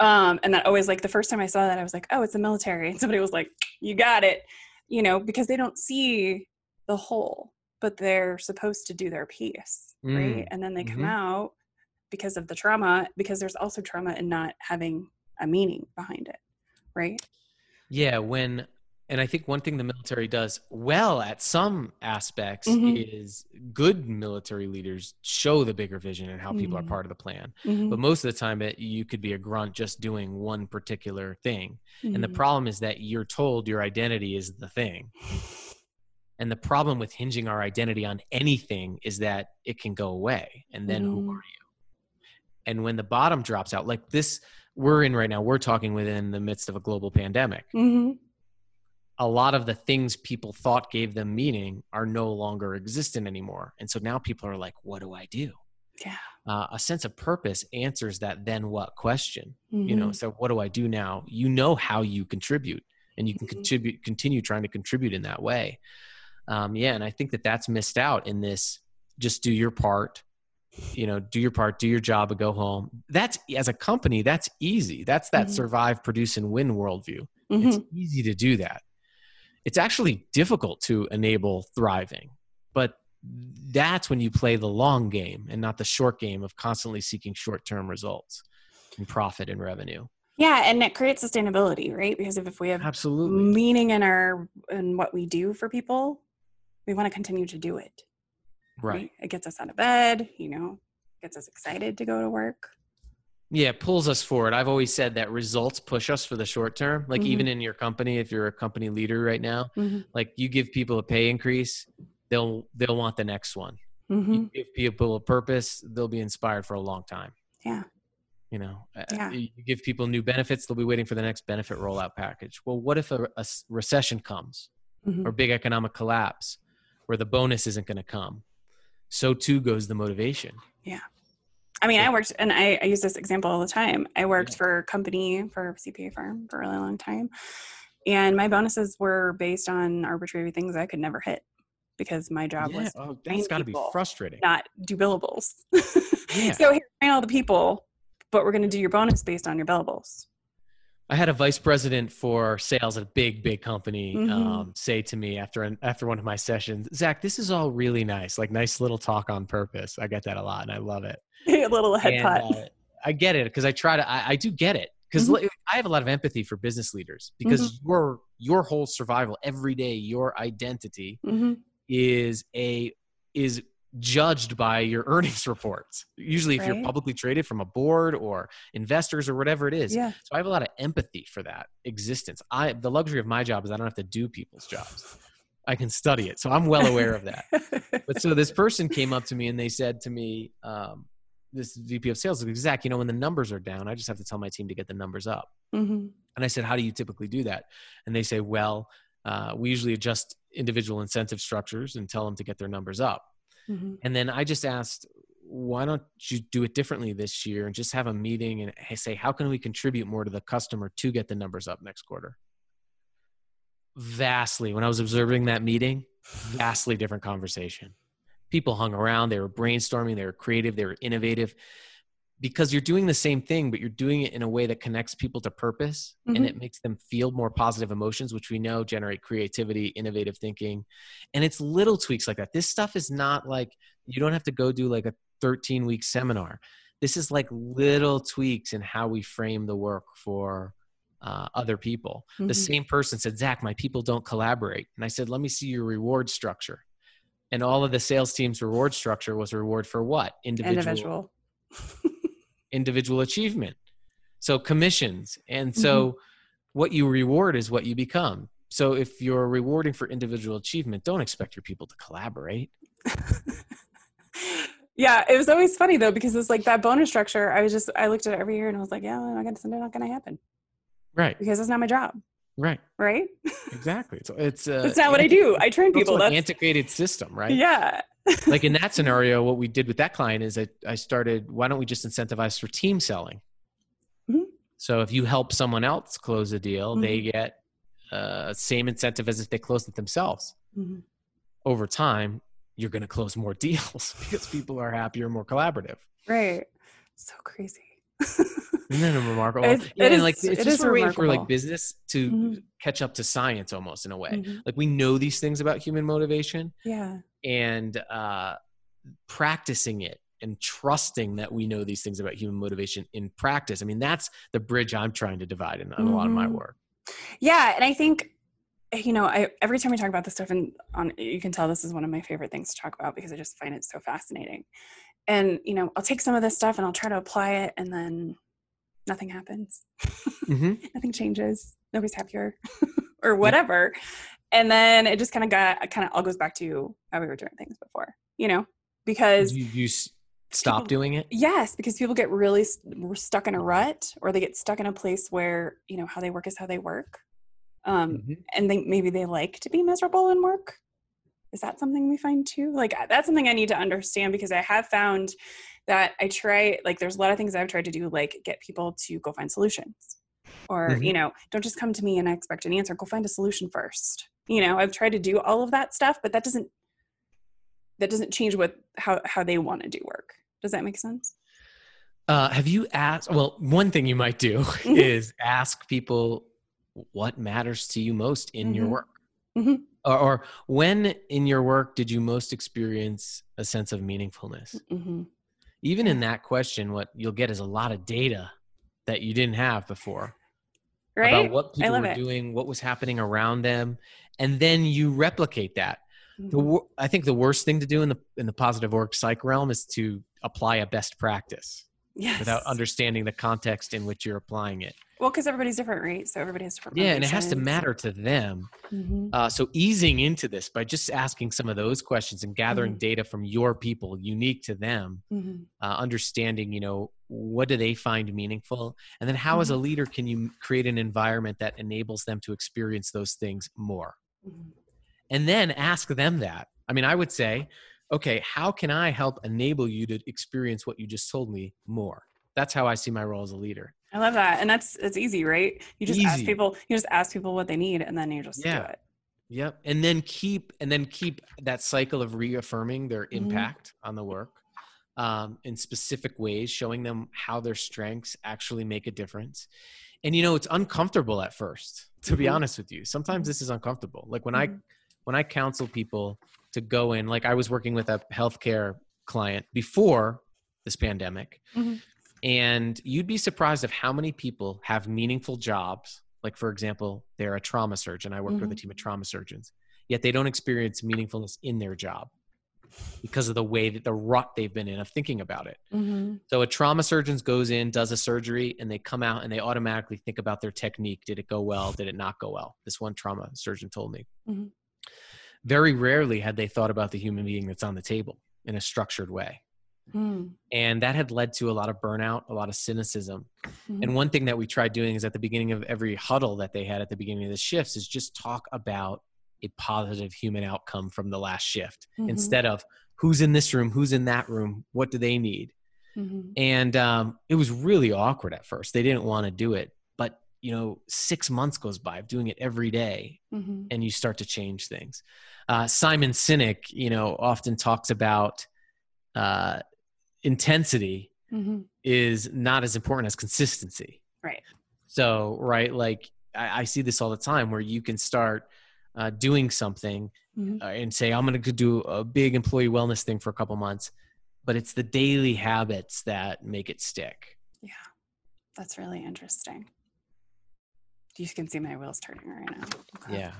Speaker 2: Um, and that always like the first time I saw that, I was like, oh, it's the military. *laughs* And somebody was like, you got it, you know, because they don't see the whole, but they're supposed to do their piece, right?
Speaker 1: Mm,
Speaker 2: And then they come
Speaker 1: mhm.
Speaker 2: out because of the trauma, because there's also trauma in not having a meaning behind it, right?
Speaker 1: Yeah, when and I think one thing the military does well at some aspects
Speaker 2: Mhm.
Speaker 1: is good military leaders show the bigger vision and how people are
Speaker 2: Mhm.
Speaker 1: part of the plan.
Speaker 2: Mhm.
Speaker 1: But most of the time, it, you could be a grunt just doing one particular thing. And the
Speaker 2: Mhm.
Speaker 1: problem is that you're told your identity is the thing. And the problem with hinging our identity on anything is that it can go away. And then who
Speaker 2: Mhm.
Speaker 1: are you? And when the bottom drops out, like this, we're in right now, we're talking within the midst of a global pandemic. A lot of the things people thought gave them meaning are no longer existent anymore. And so now people are like, what do I do?
Speaker 2: Yeah.
Speaker 1: Uh, a sense of purpose answers that then what question you know
Speaker 2: Mhm.
Speaker 1: so what do i do now you know how you contribute and you can
Speaker 2: Mhm.
Speaker 1: contribute continue trying to contribute in that way um, yeah and i think that that's missed out in this just do your part you know do your part do your job and go home that's as a company that's easy that's that
Speaker 2: Mhm.
Speaker 1: survive produce and win worldview it's
Speaker 2: Mhm.
Speaker 1: easy to do that it's actually difficult to enable thriving but that's when you play the long game and not the short game of constantly seeking short-term results and profit and revenue
Speaker 2: Yeah, and it creates sustainability, right? Because if, if we have
Speaker 1: absolutely
Speaker 2: meaning in our in what we do for people, we want to continue to do it.
Speaker 1: right
Speaker 2: It gets us out of bed, you know, gets us excited to go to work.
Speaker 1: Yeah it pulls us forward i've always said that results push us for the short term like
Speaker 2: Mhm.
Speaker 1: even in your company if you're a company leader right now
Speaker 2: Mhm.
Speaker 1: like you give people a pay increase they'll they'll want the next one
Speaker 2: Mhm.
Speaker 1: you give people a purpose they'll be inspired for a long time
Speaker 2: Yeah.
Speaker 1: you know uh,
Speaker 2: Yeah.
Speaker 1: you give people new benefits they'll be waiting for the next benefit rollout package well what if a recession comes
Speaker 2: Mhm.
Speaker 1: or big economic collapse where the bonus isn't going to come so too goes the motivation
Speaker 2: I mean, I worked, and I, I use this example all the time. I worked for a company for a CPA firm for a really long time, and my bonuses were based on arbitrary things I could never hit because my job
Speaker 1: yeah
Speaker 2: was
Speaker 1: oh, that's got to be frustrating
Speaker 2: not do billables. *laughs*
Speaker 1: Yeah.
Speaker 2: So here, train all the people, but we're going to do your bonus based on your billables.
Speaker 1: I had a vice president for sales at a big, big company
Speaker 2: Mhm.
Speaker 1: um, say to me after an, after one of my sessions, Zach, this is all really nice, like nice little talk on purpose. I get that a lot, and I love it. *laughs*
Speaker 2: a little head
Speaker 1: And,
Speaker 2: pot.
Speaker 1: uh, I get it because I try to. I, I do get it because
Speaker 2: Mhm.
Speaker 1: I have a lot of empathy for business leaders because
Speaker 2: Mm-hmm.
Speaker 1: your your whole survival every day, your identity
Speaker 2: hmm
Speaker 1: is a is judged by your *laughs* earnings reports. Usually, if you're publicly traded from a board or investors or whatever it is.
Speaker 2: Yeah.
Speaker 1: So I have a lot of empathy for that existence. I the luxury of my job is I don't have to do people's jobs. I can study it. So I'm well aware of that. But so this *laughs* person came up to me and they said to me, um, this VP of sales, like, Zach, you know, when the numbers are down, I just have to tell my team to get the numbers up.
Speaker 2: hmm
Speaker 1: And I said, How do you typically do that? And they say, Well, uh, we usually adjust individual incentive structures and tell them to get their numbers up.
Speaker 2: Hmm
Speaker 1: And then I just asked, why don't you do it differently this year and just have a meeting and say, how can we contribute more to the customer to get the numbers up next quarter? Vastly, when I was observing that meeting, vastly different conversation. People hung around, they were brainstorming, they were creative, they were innovative because you're doing the same thing, but you're doing it in a way that connects people to purpose
Speaker 2: Mhm.
Speaker 1: and it makes them feel more positive emotions, which we know generate creativity, innovative thinking. And it's little tweaks like that. This stuff is not like you don't have to go do like a 13 week seminar. This is like little tweaks in how we frame the work for uh, other people. The
Speaker 2: Mhm.
Speaker 1: same person said, Zach, my people don't collaborate. And I said, let me see your reward structure. And all of the sales team's reward structure was reward for what?
Speaker 2: Individual.
Speaker 1: individual *laughs* achievement. So commissions. And
Speaker 2: Mm-hmm.
Speaker 1: so what you reward is what you become. So if you're rewarding for individual achievement, don't expect your people to collaborate. *laughs*
Speaker 2: yeah, it was always funny though because it's like that bonus structure. I was just I looked at it every year and I was like, yeah, well, not gonna, it's not going to happen
Speaker 1: Right.
Speaker 2: because it's not my job,
Speaker 1: Right.
Speaker 2: right?
Speaker 1: Exactly. So it's *laughs* uh,
Speaker 2: That's not what I do. I train
Speaker 1: it's
Speaker 2: people.
Speaker 1: an
Speaker 2: That's
Speaker 1: antiquated system, right?
Speaker 2: yeah.
Speaker 1: Like in that scenario, what we did with that client is I, I started, why don't we just incentivize for team selling? So if you help someone else close a deal, they
Speaker 2: Mm-hmm.
Speaker 1: get uh, same incentive as if they closed it themselves.
Speaker 2: Mhm.
Speaker 1: Over time, you're going to close more *laughs* deals because people are happier, more collaborative.
Speaker 2: Right. So crazy.
Speaker 1: Isn't that remarkable?
Speaker 2: It's-
Speaker 1: yeah,
Speaker 2: it is-
Speaker 1: like it's
Speaker 2: it
Speaker 1: just
Speaker 2: is
Speaker 1: a way for like business to
Speaker 2: Mhm.
Speaker 1: catch up to science almost in a way.
Speaker 2: Mhm.
Speaker 1: Like we know these things about human motivation
Speaker 2: Yeah.
Speaker 1: and uh, practicing it and trusting that we know these things about human motivation in practice. I mean, that's the bridge I'm trying to divide in, in a lot of my
Speaker 2: Mhm.
Speaker 1: work.
Speaker 2: Yeah, and I think you know, I every time we talk about this stuff, and on you can tell this is one of my favorite things to talk about because I just find it so fascinating. And you know, I'll take some of this stuff and I'll try to apply it, and then nothing happens.
Speaker 1: Mhm. *laughs*
Speaker 2: nothing changes. Nobody's happier, *laughs* or whatever. And then it just kind of got kind of all goes back to how we were doing things before. You know, because
Speaker 1: You, you stop
Speaker 2: people-
Speaker 1: doing it.
Speaker 2: Yes, because people get really st- stuck in a rut, or they get stuck in a place where you know how they work is how they work, um,
Speaker 1: Mhm.
Speaker 2: and they maybe they like to be miserable in work. Is that something we find too? Like that's something I need to understand because I have found that I try like there's a lot of things I've tried to do like get people to go find solutions, or
Speaker 1: Mhm.
Speaker 2: you know don't just come to me and I expect an answer. Go find a solution first. You know I've tried to do all of that stuff, but that doesn't that doesn't change what how how they want to do work. Does that make sense?
Speaker 1: Uh, have you asked? Well, one thing you might do
Speaker 2: Mhm.
Speaker 1: is ask people what matters to you most in your
Speaker 2: Mhm.
Speaker 1: work.
Speaker 2: Mhm.
Speaker 1: Or, or when in your work did you most experience a sense of meaningfulness?
Speaker 2: hmm
Speaker 1: Even in that question, what you'll get is a lot of data that you didn't have before
Speaker 2: Right?
Speaker 1: about what people were
Speaker 2: it.
Speaker 1: doing, what was happening around them, and then you replicate that. The,
Speaker 2: Mhm.
Speaker 1: wor- I think the worst thing to do in the in the positive work psych realm is to apply a best practice
Speaker 2: yes.
Speaker 1: without understanding the context in which you're applying it.
Speaker 2: Well, because everybody's different, right? So everybody has different.
Speaker 1: Yeah, and it has to matter to them.
Speaker 2: Mhm.
Speaker 1: Uh, so easing into this by just asking some of those questions and gathering
Speaker 2: Mhm.
Speaker 1: data from your people, unique to them,
Speaker 2: Mhm.
Speaker 1: uh, understanding, you know, what do they find meaningful, and then how, as a leader, can you create an environment that enables them to experience those things more,
Speaker 2: Mhm.
Speaker 1: and then ask them that. I mean, I would say, okay, how can I help enable you to experience what you just told me more? That's how I see my role as a leader.
Speaker 2: I love that, and that's it's easy, right? You just ask people. You just ask people what they need, and then you just
Speaker 1: Yeah.
Speaker 2: do it.
Speaker 1: Yep. And then keep and then keep that cycle of reaffirming their
Speaker 2: Mhm.
Speaker 1: impact on the work um, in specific ways, showing them how their strengths actually make a difference. And you know, it's uncomfortable at first, to be
Speaker 2: Mhm.
Speaker 1: honest with you. Sometimes this is uncomfortable. Like when I
Speaker 2: Mhm.
Speaker 1: when I counsel people to go in, like I was working with a healthcare client before this pandemic.
Speaker 2: Mhm.
Speaker 1: And you'd be surprised of how many people have meaningful jobs. Like, for example, they're a trauma surgeon. I worked with a
Speaker 2: Mhm.
Speaker 1: team of trauma surgeons, yet they don't experience meaningfulness in their job because of the way that the rut they've been in of thinking about it.
Speaker 2: Mhm.
Speaker 1: So, a trauma surgeon goes in, does a surgery, and they come out and they automatically think about their technique. Did it go well? Did it not go well? This one trauma surgeon told me.
Speaker 2: Mhm.
Speaker 1: Very rarely had they thought about the human being that's on the table in a structured way.
Speaker 2: Mhm.
Speaker 1: And that had led to a lot of burnout, a lot of cynicism.
Speaker 2: Mhm.
Speaker 1: And one thing that we tried doing is at the beginning of every huddle that they had at the beginning of the shifts is just talk about a positive human outcome from the last shift
Speaker 2: Mhm.
Speaker 1: instead of who's in this room, who's in that room, what do they need.
Speaker 2: Mhm.
Speaker 1: And um, it was really awkward at first. They didn't want to do it. But, you know, six months goes by of doing it every day
Speaker 2: Mhm.
Speaker 1: and you start to change things. Uh, Simon Sinek, you know, often talks about uh, intensity
Speaker 2: Mhm.
Speaker 1: is not as important as consistency.
Speaker 2: Right.
Speaker 1: So, right, like I, I see this all the time where you can start uh, doing something
Speaker 2: Mhm.
Speaker 1: uh, and say, I'm going to do a big employee wellness thing for a couple months, but it's the daily habits that make it stick.
Speaker 2: Yeah, that's really interesting. You can see my wheels turning right now. Okay.
Speaker 1: Yeah.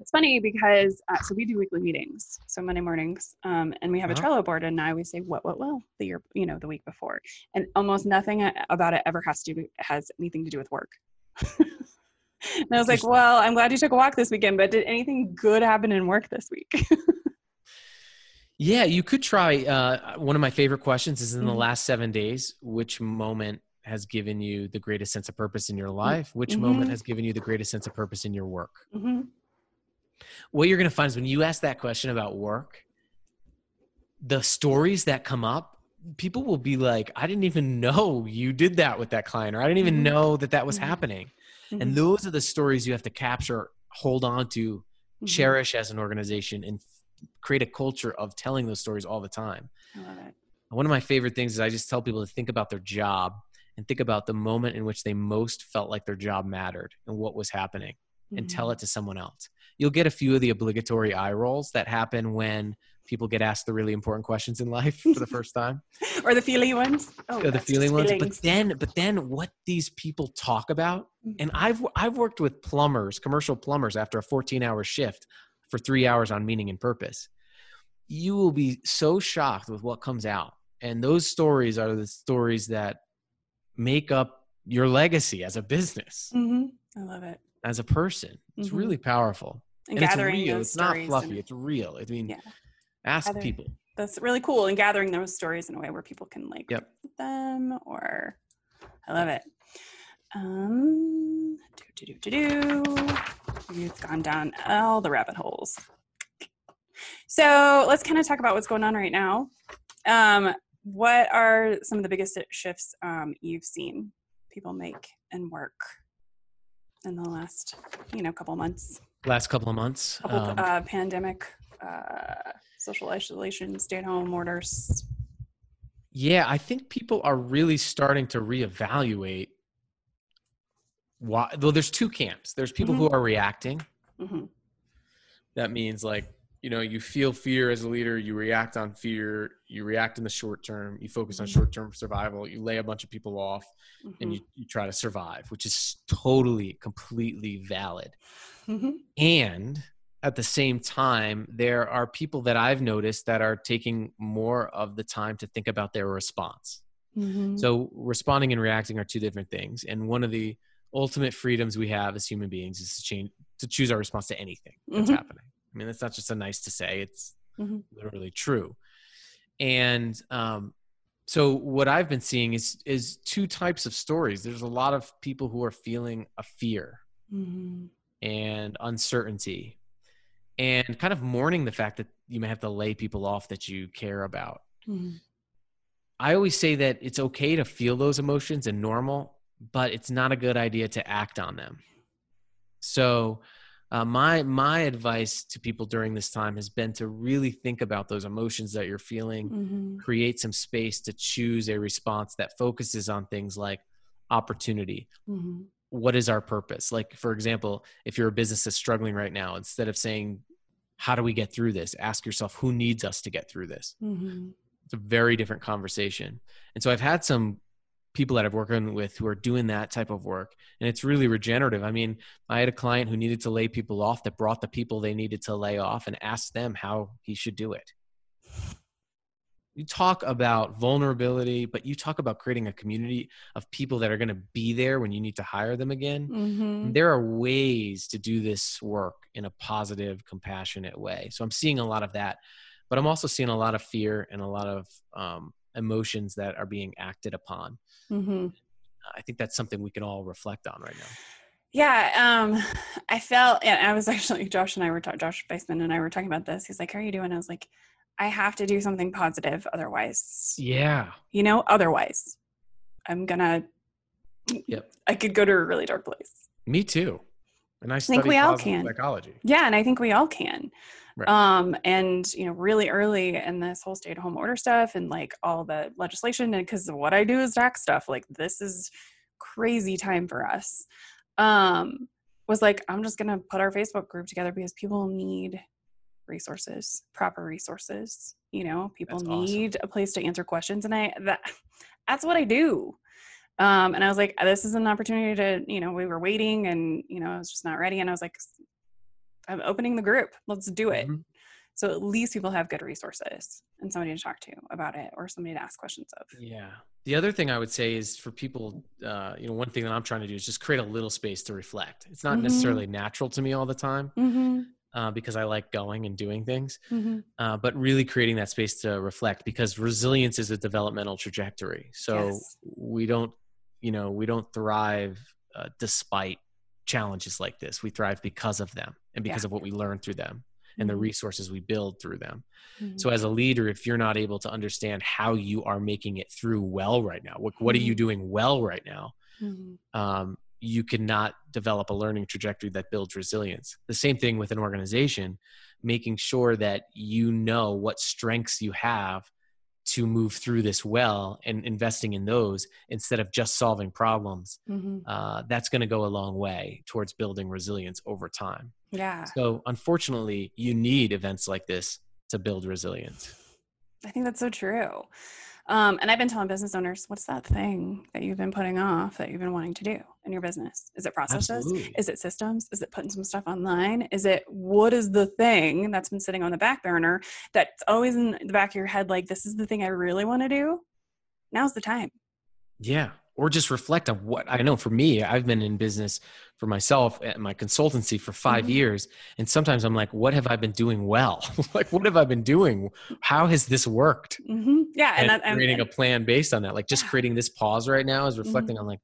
Speaker 2: It's funny because uh, so we do weekly meetings, so Monday mornings, um, and we have
Speaker 1: Uh-huh.
Speaker 2: a Trello board, and I always say what what will the year you know the week before, and almost nothing about it ever has to do, has anything to do with work. *laughs* and I was like, well, I'm glad you took a walk this weekend, but did anything good happen in work this week? *laughs*
Speaker 1: Yeah, you could try. Uh, one of my favorite questions is in the
Speaker 2: Mhm.
Speaker 1: last seven days, which moment has given you the greatest sense of purpose in your life? Which moment
Speaker 2: Mhm.
Speaker 1: has given you the greatest sense of purpose in your work?
Speaker 2: hmm
Speaker 1: what you're going to find is when you ask that question about work, the stories that come up people will be like, I didn't even know you did that with that client, or I didn't even
Speaker 2: Mhm.
Speaker 1: know that that was
Speaker 2: Mhm.
Speaker 1: happening.
Speaker 2: Mhm.
Speaker 1: And those are the stories you have to capture, hold on to,
Speaker 2: Mhm.
Speaker 1: cherish as an organization, and f- create a culture of telling those stories all the time.
Speaker 2: I love it.
Speaker 1: One of my favorite things is I just tell people to think about their job and think about the moment in which they most felt like their job mattered and what was happening and tell
Speaker 2: Mhm.
Speaker 1: it to someone else. You'll get a few of the obligatory eye rolls that happen when people get asked the really important questions in life for the *laughs* first time.
Speaker 2: or the feely ones. Oh,
Speaker 1: Or the feeling ones. But then but then what these people talk about and I've I've worked with plumbers, commercial plumbers after a 14-hour shift for 3 hours on meaning and purpose. You will be so shocked with what comes out. And those stories are the stories that make up your legacy as a business,
Speaker 2: Mhm. I love it.
Speaker 1: as a person. It's
Speaker 2: Mhm.
Speaker 1: really powerful.
Speaker 2: And,
Speaker 1: And it's real. It's not fluffy.
Speaker 2: and-
Speaker 1: It's real. I mean,
Speaker 2: Yeah.
Speaker 1: ask people.
Speaker 2: that's really cool. And gathering those stories in a way where people can like
Speaker 1: Yep.
Speaker 2: them or I love it. Um do do do do do. We've gone down all the rabbit holes. So let's kind of talk about what's going on right now. Um, what are some of the biggest shifts um, you've seen people make and work in the last, you know, couple months?
Speaker 1: Last couple of months.
Speaker 2: couple
Speaker 1: um,
Speaker 2: uh, pandemic, uh, social isolation, stay at home orders.
Speaker 1: Yeah, I think people are really starting to reevaluate why. Well, there's two camps. There's people who are reacting.
Speaker 2: hmm
Speaker 1: That means like you know you feel fear as a leader, you react on fear, you react in the short term, you focus on
Speaker 2: Mhm.
Speaker 1: short term survival, you lay a bunch of people off, and
Speaker 2: hmm
Speaker 1: you, you try to survive, which is totally completely valid.
Speaker 2: hmm
Speaker 1: And at the same time, there are people that I've noticed that are taking more of the time to think about their response.
Speaker 2: hmm
Speaker 1: So responding and reacting are two different things. And one of the ultimate freedoms we have as human beings is to change to choose our response to anything that's
Speaker 2: Mhm.
Speaker 1: happening. I mean, that's not just a nice to say; it's
Speaker 2: Mhm.
Speaker 1: literally true. And um, so, what I've been seeing is is two types of stories. There's a lot of people who are feeling a fear
Speaker 2: hmm
Speaker 1: and uncertainty, and kind of mourning the fact that you may have to lay people off that you care about.
Speaker 2: hmm
Speaker 1: I always say that it's okay to feel those emotions and normal, but it's not a good idea to act on them. So, uh, my my advice to people during this time has been to really think about those emotions that you're feeling,
Speaker 2: hmm
Speaker 1: create some space to choose a response that focuses on things like opportunity.
Speaker 2: hmm
Speaker 1: What is our purpose? Like, for example, if you're a business that's struggling right now, instead of saying, "How do we get through this?" ask yourself, "Who needs us to get through this?"
Speaker 2: hmm
Speaker 1: it's a very different conversation. And so I've had some people that I've worked with who are doing that type of work, and it's really regenerative. I mean, I had a client who needed to lay people off that brought the people they needed to lay off and asked them how he should do it. You talk about vulnerability, but you talk about creating a community of people that are going to be there when you need to hire them again.
Speaker 2: hmm
Speaker 1: There are ways to do this work in a positive, compassionate way. So I'm seeing a lot of that, but I'm also seeing a lot of fear and a lot of um, emotions that are being acted upon.
Speaker 2: hmm
Speaker 1: I think that's something we can all reflect on right now.
Speaker 2: Yeah, um, I felt, and I was *laughs* actually Josh and I were talking. Josh Weissman and I were talking about this. He's like, "How are you doing?" I was like, "I have to do something positive, otherwise,
Speaker 1: Yeah.
Speaker 2: you know, otherwise, I'm gonna.
Speaker 1: Yep.
Speaker 2: I could go to a really dark place.
Speaker 1: Me too. And I
Speaker 2: think we all can.
Speaker 1: psychology.
Speaker 2: Yeah, and I think we all can.
Speaker 1: Right.
Speaker 2: Um, and you know, really early in this whole stay-at-home order stuff and like all the legislation, and because what I do is tax stuff, like this is crazy time for us. Um, was like, I'm just gonna put our Facebook group together because people need resources, proper resources. You know, people
Speaker 1: That's awesome.
Speaker 2: need a place to answer questions, and I that *laughs* that's what I do. Um, and I was like, this is an opportunity to, you know, we were waiting and, you know, I was just not ready. And I was like, I'm opening the group. Let's do it.
Speaker 1: Mhm.
Speaker 2: So at least people have good resources and somebody to talk to about it or somebody to ask questions of.
Speaker 1: Yeah. The other thing I would say is for people, uh, you know, one thing that I'm trying to do is just create a little space to reflect. It's not
Speaker 2: Mhm.
Speaker 1: necessarily natural to me all the time
Speaker 2: Mm-hmm.
Speaker 1: uh, because I like going and doing things,
Speaker 2: Mm-hmm.
Speaker 1: uh, but really creating that space to reflect because resilience is a developmental trajectory. So
Speaker 2: Yes.
Speaker 1: we don't, you know, we don't thrive uh, despite challenges like this. We thrive because of them and because
Speaker 2: Yeah.
Speaker 1: of what we learn through them. and the
Speaker 2: Mhm.
Speaker 1: resources we build through them.
Speaker 2: Mhm.
Speaker 1: So as a leader, if you're not able to understand how you are making it through well right now, what, what are you doing well right now?
Speaker 2: Mhm.
Speaker 1: um, you cannot develop a learning trajectory that builds resilience. The same thing with an organization, making sure that you know what strengths you have to move through this well and investing in those instead of just solving problems.
Speaker 2: Mhm.
Speaker 1: Uh, that's going to go a long way towards building resilience over time.
Speaker 2: yeah
Speaker 1: So, unfortunately, you need events like this to build resilience.
Speaker 2: I think that's so true. Um, and I've been telling business owners, what's that thing that you've been putting off that you've been wanting to do in your business? Is it processes?
Speaker 1: Absolutely.
Speaker 2: Is it systems? Is it putting some stuff online? Is it what is the thing that's been sitting on the back burner that's always in the back of your head, like, this is the thing I really want to do? Now's the time.
Speaker 1: Yeah. Or just reflect on what I know for me, I've been in business for myself at my consultancy for 5
Speaker 2: Mhm.
Speaker 1: years. And sometimes I'm like, what have I been doing well? *laughs* like, what have I been doing? How has this worked?
Speaker 2: hmm Yeah.
Speaker 1: And,
Speaker 2: And, that, and,
Speaker 1: creating a plan based on that. Like, just creating this pause right now is reflecting on, like,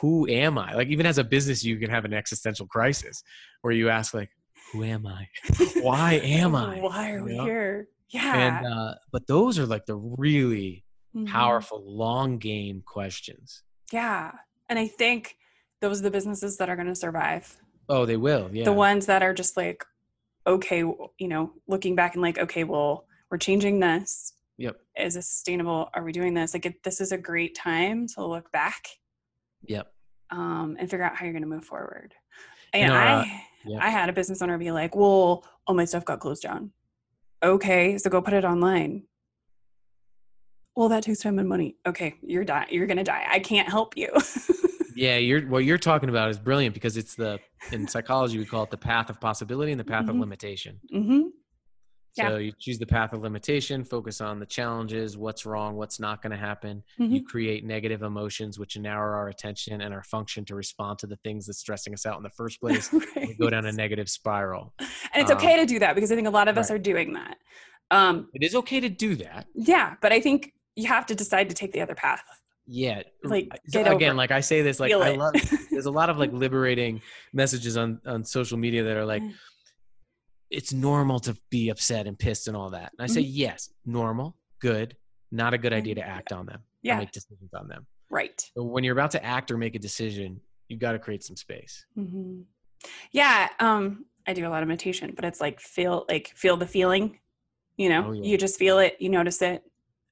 Speaker 1: who am I? Like, even as a business, you can have an existential crisis where you ask, like, who am I? *laughs* Why am *laughs* I?
Speaker 2: Why are
Speaker 1: You
Speaker 2: we
Speaker 1: know?
Speaker 2: here? Yeah.
Speaker 1: And, uh, but those are like the really
Speaker 2: Mhm.
Speaker 1: powerful long game questions.
Speaker 2: Yeah. And I think those are the businesses that are going to survive.
Speaker 1: Oh, they will. Yeah.
Speaker 2: the ones that are just like okay you know looking back and like okay well we're changing this
Speaker 1: Yep.
Speaker 2: is this sustainable are we doing this like it, this is a great time to look back
Speaker 1: Yep.
Speaker 2: um, and figure out how you're going to move forward and i
Speaker 1: uh, yeah.
Speaker 2: i had a business owner be like well all my stuff got closed down okay so go put it online well that takes time and money okay you're die you're gonna die i can't help you *laughs*
Speaker 1: Yeah, you're what you're talking about is brilliant because it's the in psychology we call it the path of possibility and the path of
Speaker 2: Mhm.
Speaker 1: limitation.
Speaker 2: hmm
Speaker 1: So you choose the path of limitation, focus on the challenges, what's wrong, what's not going to happen.
Speaker 2: Mm-hmm.
Speaker 1: You create negative emotions which narrow our attention and our function to respond to the things that's stressing us out in the first *laughs* place. We go down a negative spiral.
Speaker 2: and it's
Speaker 1: um,
Speaker 2: okay to do that because i think a lot of us are doing that um,
Speaker 1: It is okay to do that.
Speaker 2: Yeah, but I think you have to decide to take the other path.
Speaker 1: Yeah.
Speaker 2: Like,
Speaker 1: again,
Speaker 2: over
Speaker 1: like I say this, like
Speaker 2: Feel
Speaker 1: I
Speaker 2: it.
Speaker 1: love there's a lot of like *laughs* liberating messages on on social media that are like
Speaker 2: Mm.
Speaker 1: it's normal to be upset and pissed and all that and i say
Speaker 2: Mm-hmm.
Speaker 1: yes normal good not a good idea to act on them
Speaker 2: Yeah.
Speaker 1: make decisions on them
Speaker 2: right.
Speaker 1: but when you're about to act or make a decision you've got to create some space
Speaker 2: hmm Yeah, um, I do a lot of meditation, but it's like feel like feel the feeling. You know,
Speaker 1: Oh, yeah.
Speaker 2: you just feel it, you notice it,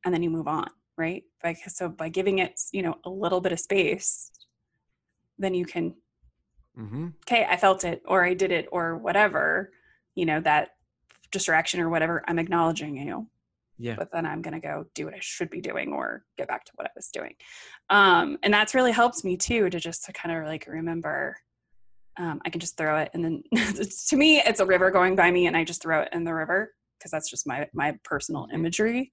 Speaker 2: and then you move on. Right. Like so, by giving it, you know, a little bit of space, then you can.
Speaker 1: mm-hmm.
Speaker 2: Okay, I felt it, or I did it, or whatever. You know that distraction or whatever. I'm acknowledging you.
Speaker 1: yeah
Speaker 2: but then I'm going to go do what I should be doing or get back to what I was doing. Um, and that's really helped me too to just to kind of like remember um, I can just throw it. And then *laughs* to me, it's a river going by me and I just throw it in the river because that's just my, my personal imagery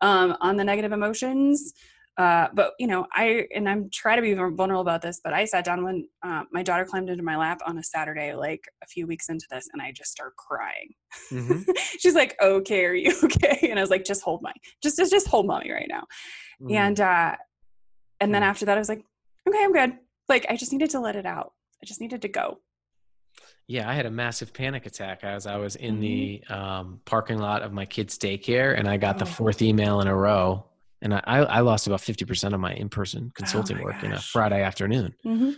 Speaker 2: um, on the negative emotions. Uh, but you know, I, and I'm trying to be vulnerable about this, but I sat down when uh, my daughter climbed into my lap on a Saturday, like a few weeks into this, and I just start crying
Speaker 1: mm-hmm. *laughs*
Speaker 2: she's like okay are you *laughs* okay and i was like just hold my just just, just hold mommy right now
Speaker 1: Mm-hmm.
Speaker 2: and uh and then
Speaker 1: Mm.
Speaker 2: after that i was like okay i'm good like i just needed to let it out i just needed to go
Speaker 1: yeah i had a massive panic attack as i was in the
Speaker 2: Mm-hmm.
Speaker 1: um, parking lot of my kid's daycare and i got the
Speaker 2: Oh.
Speaker 1: fourth email in a row and I, I lost about 50% of my in-person consulting
Speaker 2: Oh
Speaker 1: work in a friday afternoon
Speaker 2: mm-hmm.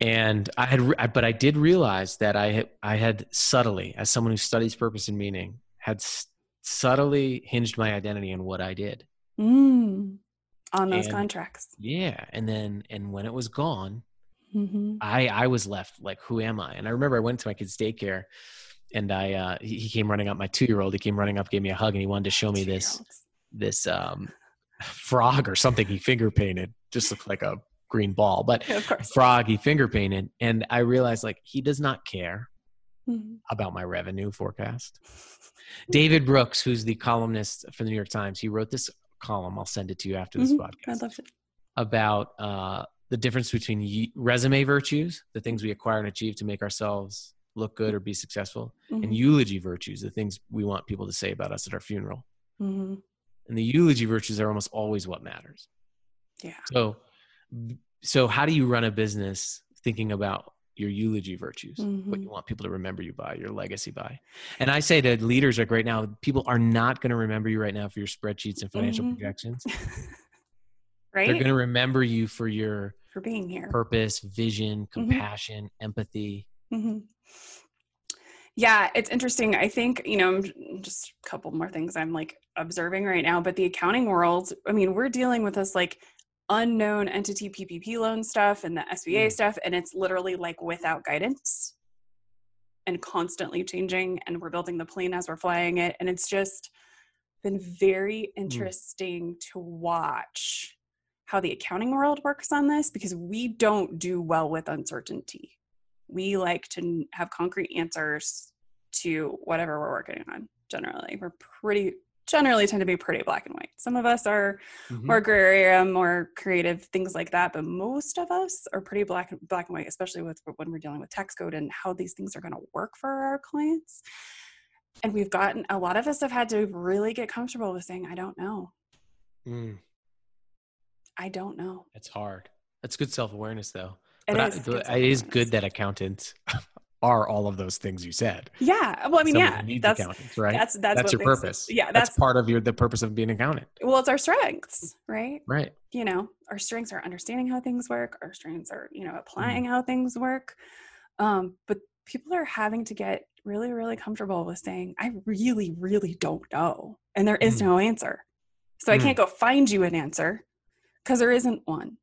Speaker 1: and I had, I- but I did realize that I had, I had subtly, as someone who studies purpose and meaning, had subtly hinged my identity on what I did.
Speaker 2: mm. on those
Speaker 1: And-
Speaker 2: contracts
Speaker 1: Yeah, and then, and when it was gone,
Speaker 2: mm-hmm.
Speaker 1: I, I was left like, who am I? And I remember I went to my kid's daycare, and I, uh, he, he came running up. My two year old, he came running up, gave me a hug, and he wanted to show me this, this um, frog or something he finger painted. Just looked like a green ball, but *laughs* frog he finger painted, and I realized like he does not care.
Speaker 2: Mhm.
Speaker 1: about my revenue forecast. David Brooks, who's the columnist for the New York Times, he wrote this column. I'll send it to you after this
Speaker 2: Mhm.
Speaker 1: podcast
Speaker 2: i'd love to
Speaker 1: about uh, the difference between resume virtues, the things we acquire and achieve to make ourselves look good or be successful, and
Speaker 2: Mhm.
Speaker 1: eulogy virtues, the things we want people to say about us at our funeral.
Speaker 2: Mhm.
Speaker 1: And the eulogy virtues are almost always what matters.
Speaker 2: yeah
Speaker 1: So, so how do you run a business thinking about your eulogy virtues, what
Speaker 2: Mhm.
Speaker 1: you want people to remember you by, your legacy by. And I say to leaders like right now, people are not going to remember you right now for your spreadsheets and financial
Speaker 2: Mhm.
Speaker 1: projections. *laughs*
Speaker 2: right?
Speaker 1: They're going to remember you for your
Speaker 2: For being here.
Speaker 1: purpose, vision,
Speaker 2: Mm-hmm.
Speaker 1: compassion, empathy.
Speaker 2: hmm Yeah, it's interesting. I think, you know, just a couple more things I'm like observing right now, but the accounting world, I mean, we're dealing with this like unknown entity PPP loan stuff and the SBA
Speaker 1: Mm.
Speaker 2: stuff, and it's literally like without guidance and constantly changing. And we're building the plane as we're flying it. And it's just been very interesting to watch how the accounting world works on this because we don't do well with uncertainty. We like to have concrete answers to whatever we're working on generally. We're pretty generally tend to be pretty black and white. Some of us are
Speaker 1: Mhm.
Speaker 2: more gray more creative things like that but most of us are pretty black and black and white especially with when we're dealing with tax code and how these things are going to work for our clients. And we've gotten a lot of us have had to really get comfortable with saying i don't know.
Speaker 1: Mm,
Speaker 2: i don't know
Speaker 1: it's hard. That's good self awareness, though.
Speaker 2: It
Speaker 1: but
Speaker 2: is good
Speaker 1: it is good that accountants *laughs* are all of those things you said.
Speaker 2: yeah well i mean
Speaker 1: Somebody
Speaker 2: yeah that's
Speaker 1: accountants, right?
Speaker 2: that's that's,
Speaker 1: That's your
Speaker 2: makes it-
Speaker 1: purpose.
Speaker 2: yeah
Speaker 1: That's
Speaker 2: that's
Speaker 1: part of your the purpose of being an accountant,
Speaker 2: well it's our strengths right
Speaker 1: right?
Speaker 2: you know our strengths are understanding how things work our strengths are you know
Speaker 1: Mm-hmm.
Speaker 2: applying how things work um, but people are having to get really really comfortable with saying i really really don't know and there is
Speaker 1: Mm.
Speaker 2: no answer so i
Speaker 1: Mm.
Speaker 2: can't go find you an answer because there isn't one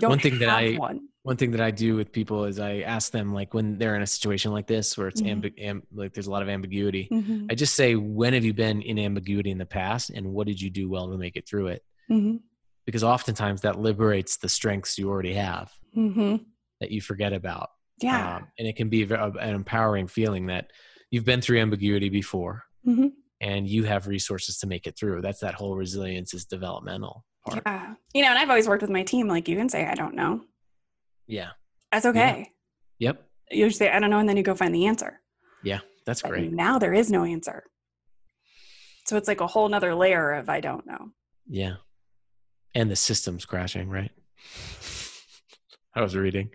Speaker 1: One thing that I-
Speaker 2: one
Speaker 1: One thing that I do with people is I ask them like when they're in a situation like this where it's
Speaker 2: Mhm.
Speaker 1: ambi- am- like there's a lot of ambiguity.
Speaker 2: Mhm,
Speaker 1: I just say, when have you been in ambiguity in the past, and what did you do well to make it through it?
Speaker 2: mhm,
Speaker 1: Because oftentimes that liberates the strengths you already have
Speaker 2: mhm.
Speaker 1: that you forget about.
Speaker 2: yeah
Speaker 1: Um, and it can be a, an empowering feeling that you've been through ambiguity before
Speaker 2: Mhm.
Speaker 1: and you have resources to make it through. That's that whole resilience is developmental part.
Speaker 2: yeah you know and i've always worked with my team like you can say i don't know
Speaker 1: Yeah.
Speaker 2: that's okay
Speaker 1: Yep.
Speaker 2: you just say i don't know and then you go find the answer
Speaker 1: Yeah. That's
Speaker 2: But
Speaker 1: great.
Speaker 2: now there is no answer. So it's like a whole nother layer of I don't know.
Speaker 1: Yeah. And the system's crashing, right? *laughs* I was reading.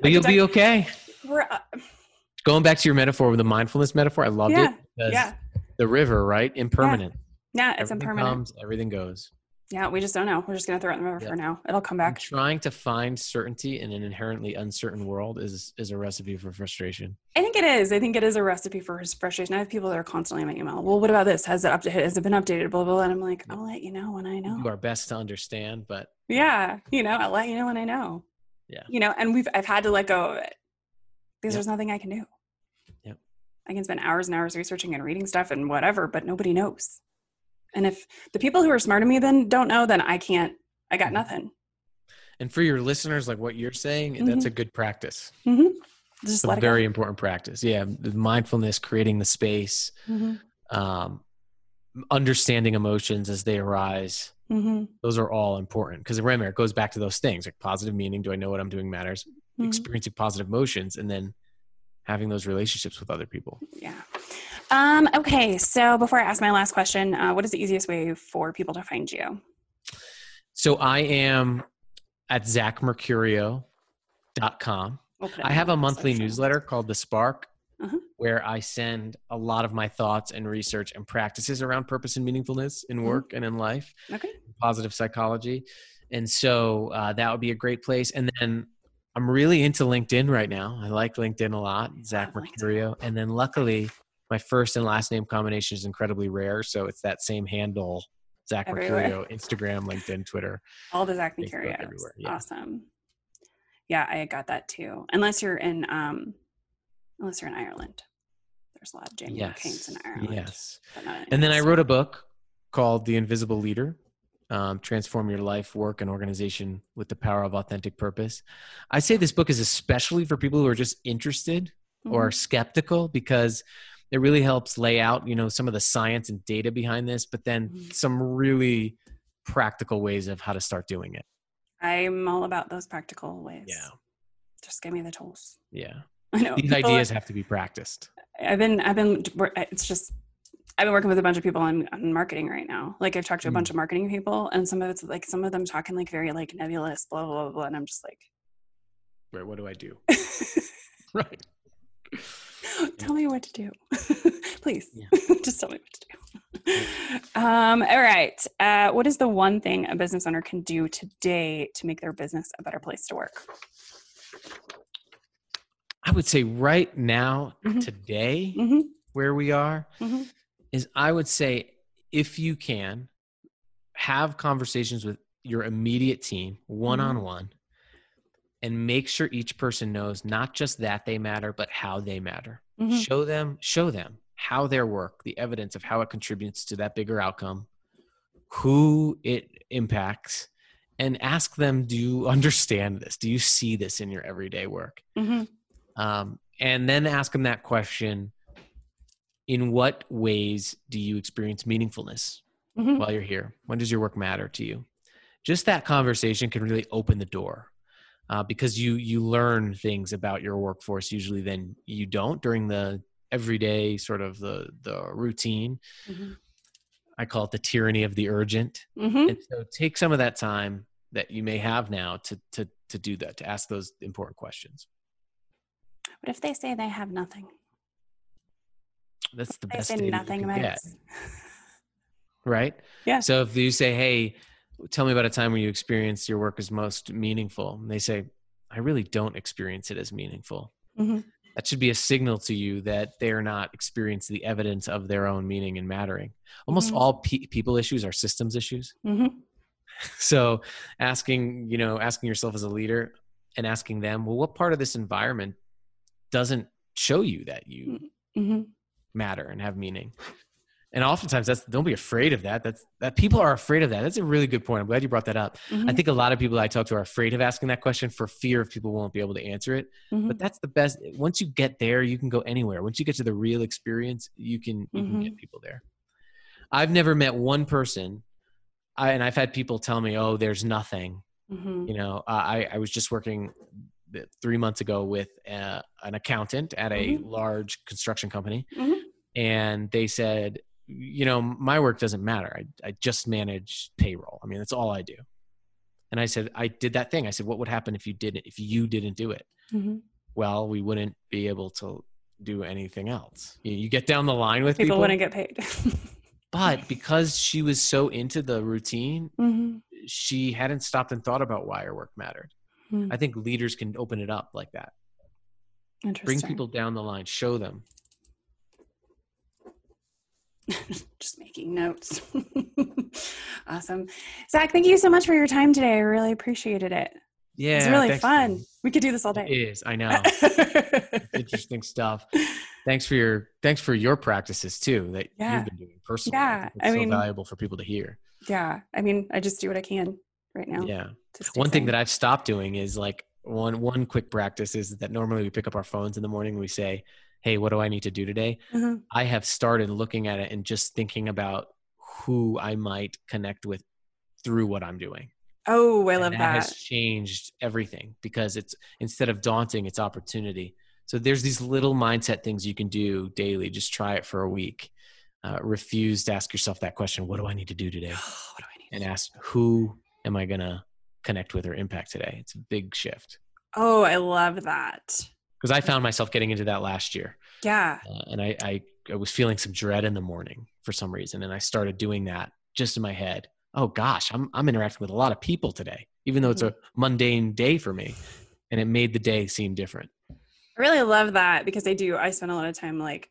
Speaker 1: But you'll be *laughs* okay.
Speaker 2: We're, uh,
Speaker 1: Going back to your metaphor with the mindfulness metaphor, I loved
Speaker 2: Yeah,
Speaker 1: it. Because
Speaker 2: yeah,
Speaker 1: The river, right? Impermanent.
Speaker 2: yeah, it's
Speaker 1: everything
Speaker 2: impermanent.
Speaker 1: comes, everything goes.
Speaker 2: Yeah, we just don't know. We're just gonna throw it in the river
Speaker 1: Yeah.
Speaker 2: for now. It'll come
Speaker 1: And
Speaker 2: back.
Speaker 1: trying to find certainty in an inherently uncertain world is is a recipe for frustration.
Speaker 2: I think it is. I think it is a recipe for frustration. I have people that are constantly in my email. Well, what about this? Has it updated? Has it been updated? Blah blah. blah. And I'm like, I'll let you know when I know.
Speaker 1: Do our best to understand, but
Speaker 2: Yeah, you know, I'll let you know when I know.
Speaker 1: Yeah.
Speaker 2: You know, and we've I've had to let go of it because
Speaker 1: Yep.
Speaker 2: there's nothing I can do. I can spend hours and hours researching and reading stuff and whatever, but nobody knows. And if the people who are smarter than me then don't know, then I can't. I got
Speaker 1: Mhm.
Speaker 2: nothing.
Speaker 1: and for your listeners, like what you're saying, that's a good practice.
Speaker 2: hmm Just
Speaker 1: a
Speaker 2: let it
Speaker 1: very important practice. Yeah, the mindfulness, creating the space,
Speaker 2: go. hmm
Speaker 1: um, understanding emotions as they arise.
Speaker 2: hmm
Speaker 1: Those are all important because remember, it goes back to those things like positive meaning. Do I know what I'm doing matters?
Speaker 2: Mhm.
Speaker 1: Experiencing positive emotions, and then having those relationships with other people.
Speaker 2: Yeah. Um, okay. So before I ask my last question, uh, what is the easiest way for people to find you?
Speaker 1: So I am at zachmercurio.com.
Speaker 2: We'll
Speaker 1: I have a monthly
Speaker 2: section.
Speaker 1: newsletter called The Spark,
Speaker 2: Uh-huh.
Speaker 1: where I send a lot of my thoughts and research and practices around purpose and meaningfulness in
Speaker 2: Mhm.
Speaker 1: work and in life,
Speaker 2: Okay.
Speaker 1: positive psychology. And so uh, that would be a great place. And then I'm really into LinkedIn right now. I like LinkedIn a lot, Zach
Speaker 2: love
Speaker 1: Mercurio. And then luckily, my first and last name combination is incredibly rare. So it's that same handle, Zach
Speaker 2: Everywhere.
Speaker 1: Mercurio, Instagram, LinkedIn, Twitter.
Speaker 2: All the Zach Mercurios.
Speaker 1: everywhere, yeah.
Speaker 2: Awesome. Yeah, I got that too. Unless you're in um unless you're in Ireland. There's a lot of Jamie McCain's in Ireland.
Speaker 1: Yes.
Speaker 2: but not in
Speaker 1: And then I wrote a book called The Invisible Leader um, Transform Your Life, Work, and Organization with the Power of Authentic Purpose. I say this book is especially for people who are just interested or
Speaker 2: Mhm.
Speaker 1: skeptical because it really helps lay out, you know, some of the science and data behind this, but then
Speaker 2: Mhm.
Speaker 1: some really practical ways of how to start doing it.
Speaker 2: I'm all about those practical ways.
Speaker 1: Yeah.
Speaker 2: Just give me the tools.
Speaker 1: Yeah. *laughs*
Speaker 2: I know.
Speaker 1: These ideas have to be practiced.
Speaker 2: I've been I've been it's just I've been working with a bunch of people on, on marketing right now. Like I've talked to a
Speaker 1: Mm.
Speaker 2: bunch of marketing people, and some of it's like some of them talking like very like nebulous, blah blah blah, blah and I'm just like,
Speaker 1: Right. What do I do? *laughs* *laughs* right.
Speaker 2: tell me what to do, *laughs* please. Just tell me what to do. Um, all right. Uh, what is the one thing a business owner can do today to make their business a better place to work?
Speaker 1: I would say right now,
Speaker 2: Mhm.
Speaker 1: today,
Speaker 2: hmm
Speaker 1: where we are,
Speaker 2: hmm
Speaker 1: is I would say if you can have conversations with your immediate team one on one and make sure each person knows not just that they matter, but how they matter.
Speaker 2: hmm
Speaker 1: Show them, show them how their work, the evidence of how it contributes to that bigger outcome, who it impacts, and ask them, do you understand this? Do you see this in your everyday work?
Speaker 2: hmm
Speaker 1: um, and then ask them that question in what ways do you experience meaningfulness
Speaker 2: hmm
Speaker 1: while you're here? When does your work matter to you? Just that conversation can really open the door uh, because you you learn things about your workforce usually than you don't during the everyday sort of the the routine.
Speaker 2: Hmm
Speaker 1: i call it the tyranny of the urgent.
Speaker 2: Hmm
Speaker 1: and so take some of that time that you may have now to to to do that to ask those important questions.
Speaker 2: What if they say they have nothing?
Speaker 1: That's the best data you
Speaker 2: nothing
Speaker 1: can get. *laughs* right?
Speaker 2: Yeah.
Speaker 1: So if you say, "Hey, tell me about a time when you experienced your work as most meaningful," and they say, "I really don't experience it as meaningful,"
Speaker 2: Mhm.
Speaker 1: that should be a signal to you that they're not experiencing the evidence of their own meaning and mattering. Almost
Speaker 2: Mhm.
Speaker 1: all pe- people issues are systems issues.
Speaker 2: hmm *laughs*
Speaker 1: So asking, you know, asking yourself as a leader and asking them, well, what part of this environment doesn't show you that you
Speaker 2: hmm
Speaker 1: matter and have meaning. And oftentimes that's don't be afraid of that. That's that people are afraid of that. That's a really good point. I'm glad you brought that up. I think a lot of people I talk to are afraid of asking that question for fear of people won't be able to answer it.
Speaker 2: Mm-hmm.
Speaker 1: But that's the best. Once you get there, you can go anywhere. Once you get to the real experience, you can you can get people there. I've never met one person, I, and I've had people tell me, "Oh, there's nothing."
Speaker 2: hmm
Speaker 1: You know, I I was just working three months ago with uh, an accountant at a large construction company,
Speaker 2: Mhm.
Speaker 1: And they said, you know, my work doesn't matter. I I just manage payroll. I mean, that's all I do. And I said, I did that thing. I said, what would happen if you didn't? If you didn't do it?
Speaker 2: hmm
Speaker 1: Well, we wouldn't be able to do anything else. You, you get down the line with
Speaker 2: People
Speaker 1: people,
Speaker 2: wouldn't get paid. *laughs*
Speaker 1: but because she was so into the routine,
Speaker 2: hmm
Speaker 1: she hadn't stopped and thought about why her work mattered.
Speaker 2: Hmm.
Speaker 1: I think leaders can open it up like that. Bring people down the line, show them. *laughs*
Speaker 2: Just making notes. *laughs* awesome. Zach, thank you so much for your time today. I really appreciated it.
Speaker 1: Yeah,
Speaker 2: it's really fun.
Speaker 1: Jamie.
Speaker 2: We could do this all day.
Speaker 1: is. I know. *laughs* Interesting stuff. Thanks for your thanks for your practices too that
Speaker 2: Yeah.
Speaker 1: you've been doing personally.
Speaker 2: Yeah,
Speaker 1: it's
Speaker 2: I
Speaker 1: so
Speaker 2: mean-
Speaker 1: valuable for people to hear.
Speaker 2: yeah. I mean, I just do what I can right now.
Speaker 1: Yeah. One thing that I've stopped doing is like one one quick practice is that normally we pick up our phones in the morning and we say, "Hey, what do I need to do today?"
Speaker 2: Mhm.
Speaker 1: I have started looking at it and just thinking about who I might connect with through what I'm doing.
Speaker 2: Oh, I
Speaker 1: And
Speaker 2: love
Speaker 1: that,
Speaker 2: that.
Speaker 1: has changed everything because it's instead of daunting, it's opportunity. So there's these little mindset things you can do daily. Just try it for a week. Uh, refuse to ask yourself that question: What do I need to do today? *gasps*
Speaker 2: what do I need?
Speaker 1: And ask, Who am I gonna connect with or impact today? It's a big shift
Speaker 2: Oh, I love that.
Speaker 1: Because I found myself getting into that last year,
Speaker 2: Yeah.
Speaker 1: uh, and I, I I was feeling some dread in the morning for some reason, and I started doing that just in my head. Oh gosh, I'm I'm interacting with a lot of people today, even though it's a mundane day for me, and it made the day seem different.
Speaker 2: I really love that because I do. I spend a lot of time like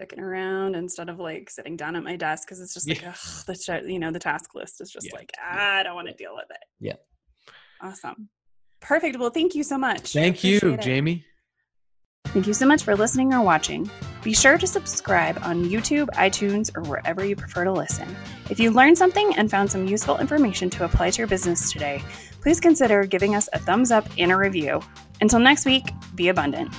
Speaker 2: dicking around instead of like sitting down at my desk because it's just like
Speaker 1: Yeah.
Speaker 2: ugh, the you know the task list is just
Speaker 1: Yeah.
Speaker 2: like ah, I don't want to deal with it.
Speaker 1: Yeah.
Speaker 2: Awesome. Perfect. Well, thank you so much.
Speaker 1: Thank you,
Speaker 2: it.
Speaker 1: Jamie.
Speaker 2: Thank you so much for listening or watching. Be sure to subscribe on YouTube, iTunes, or wherever you prefer to listen. If you learned something and found some useful information to apply to your business today, please consider giving us a thumbs up and a review. Until next week, be abundant.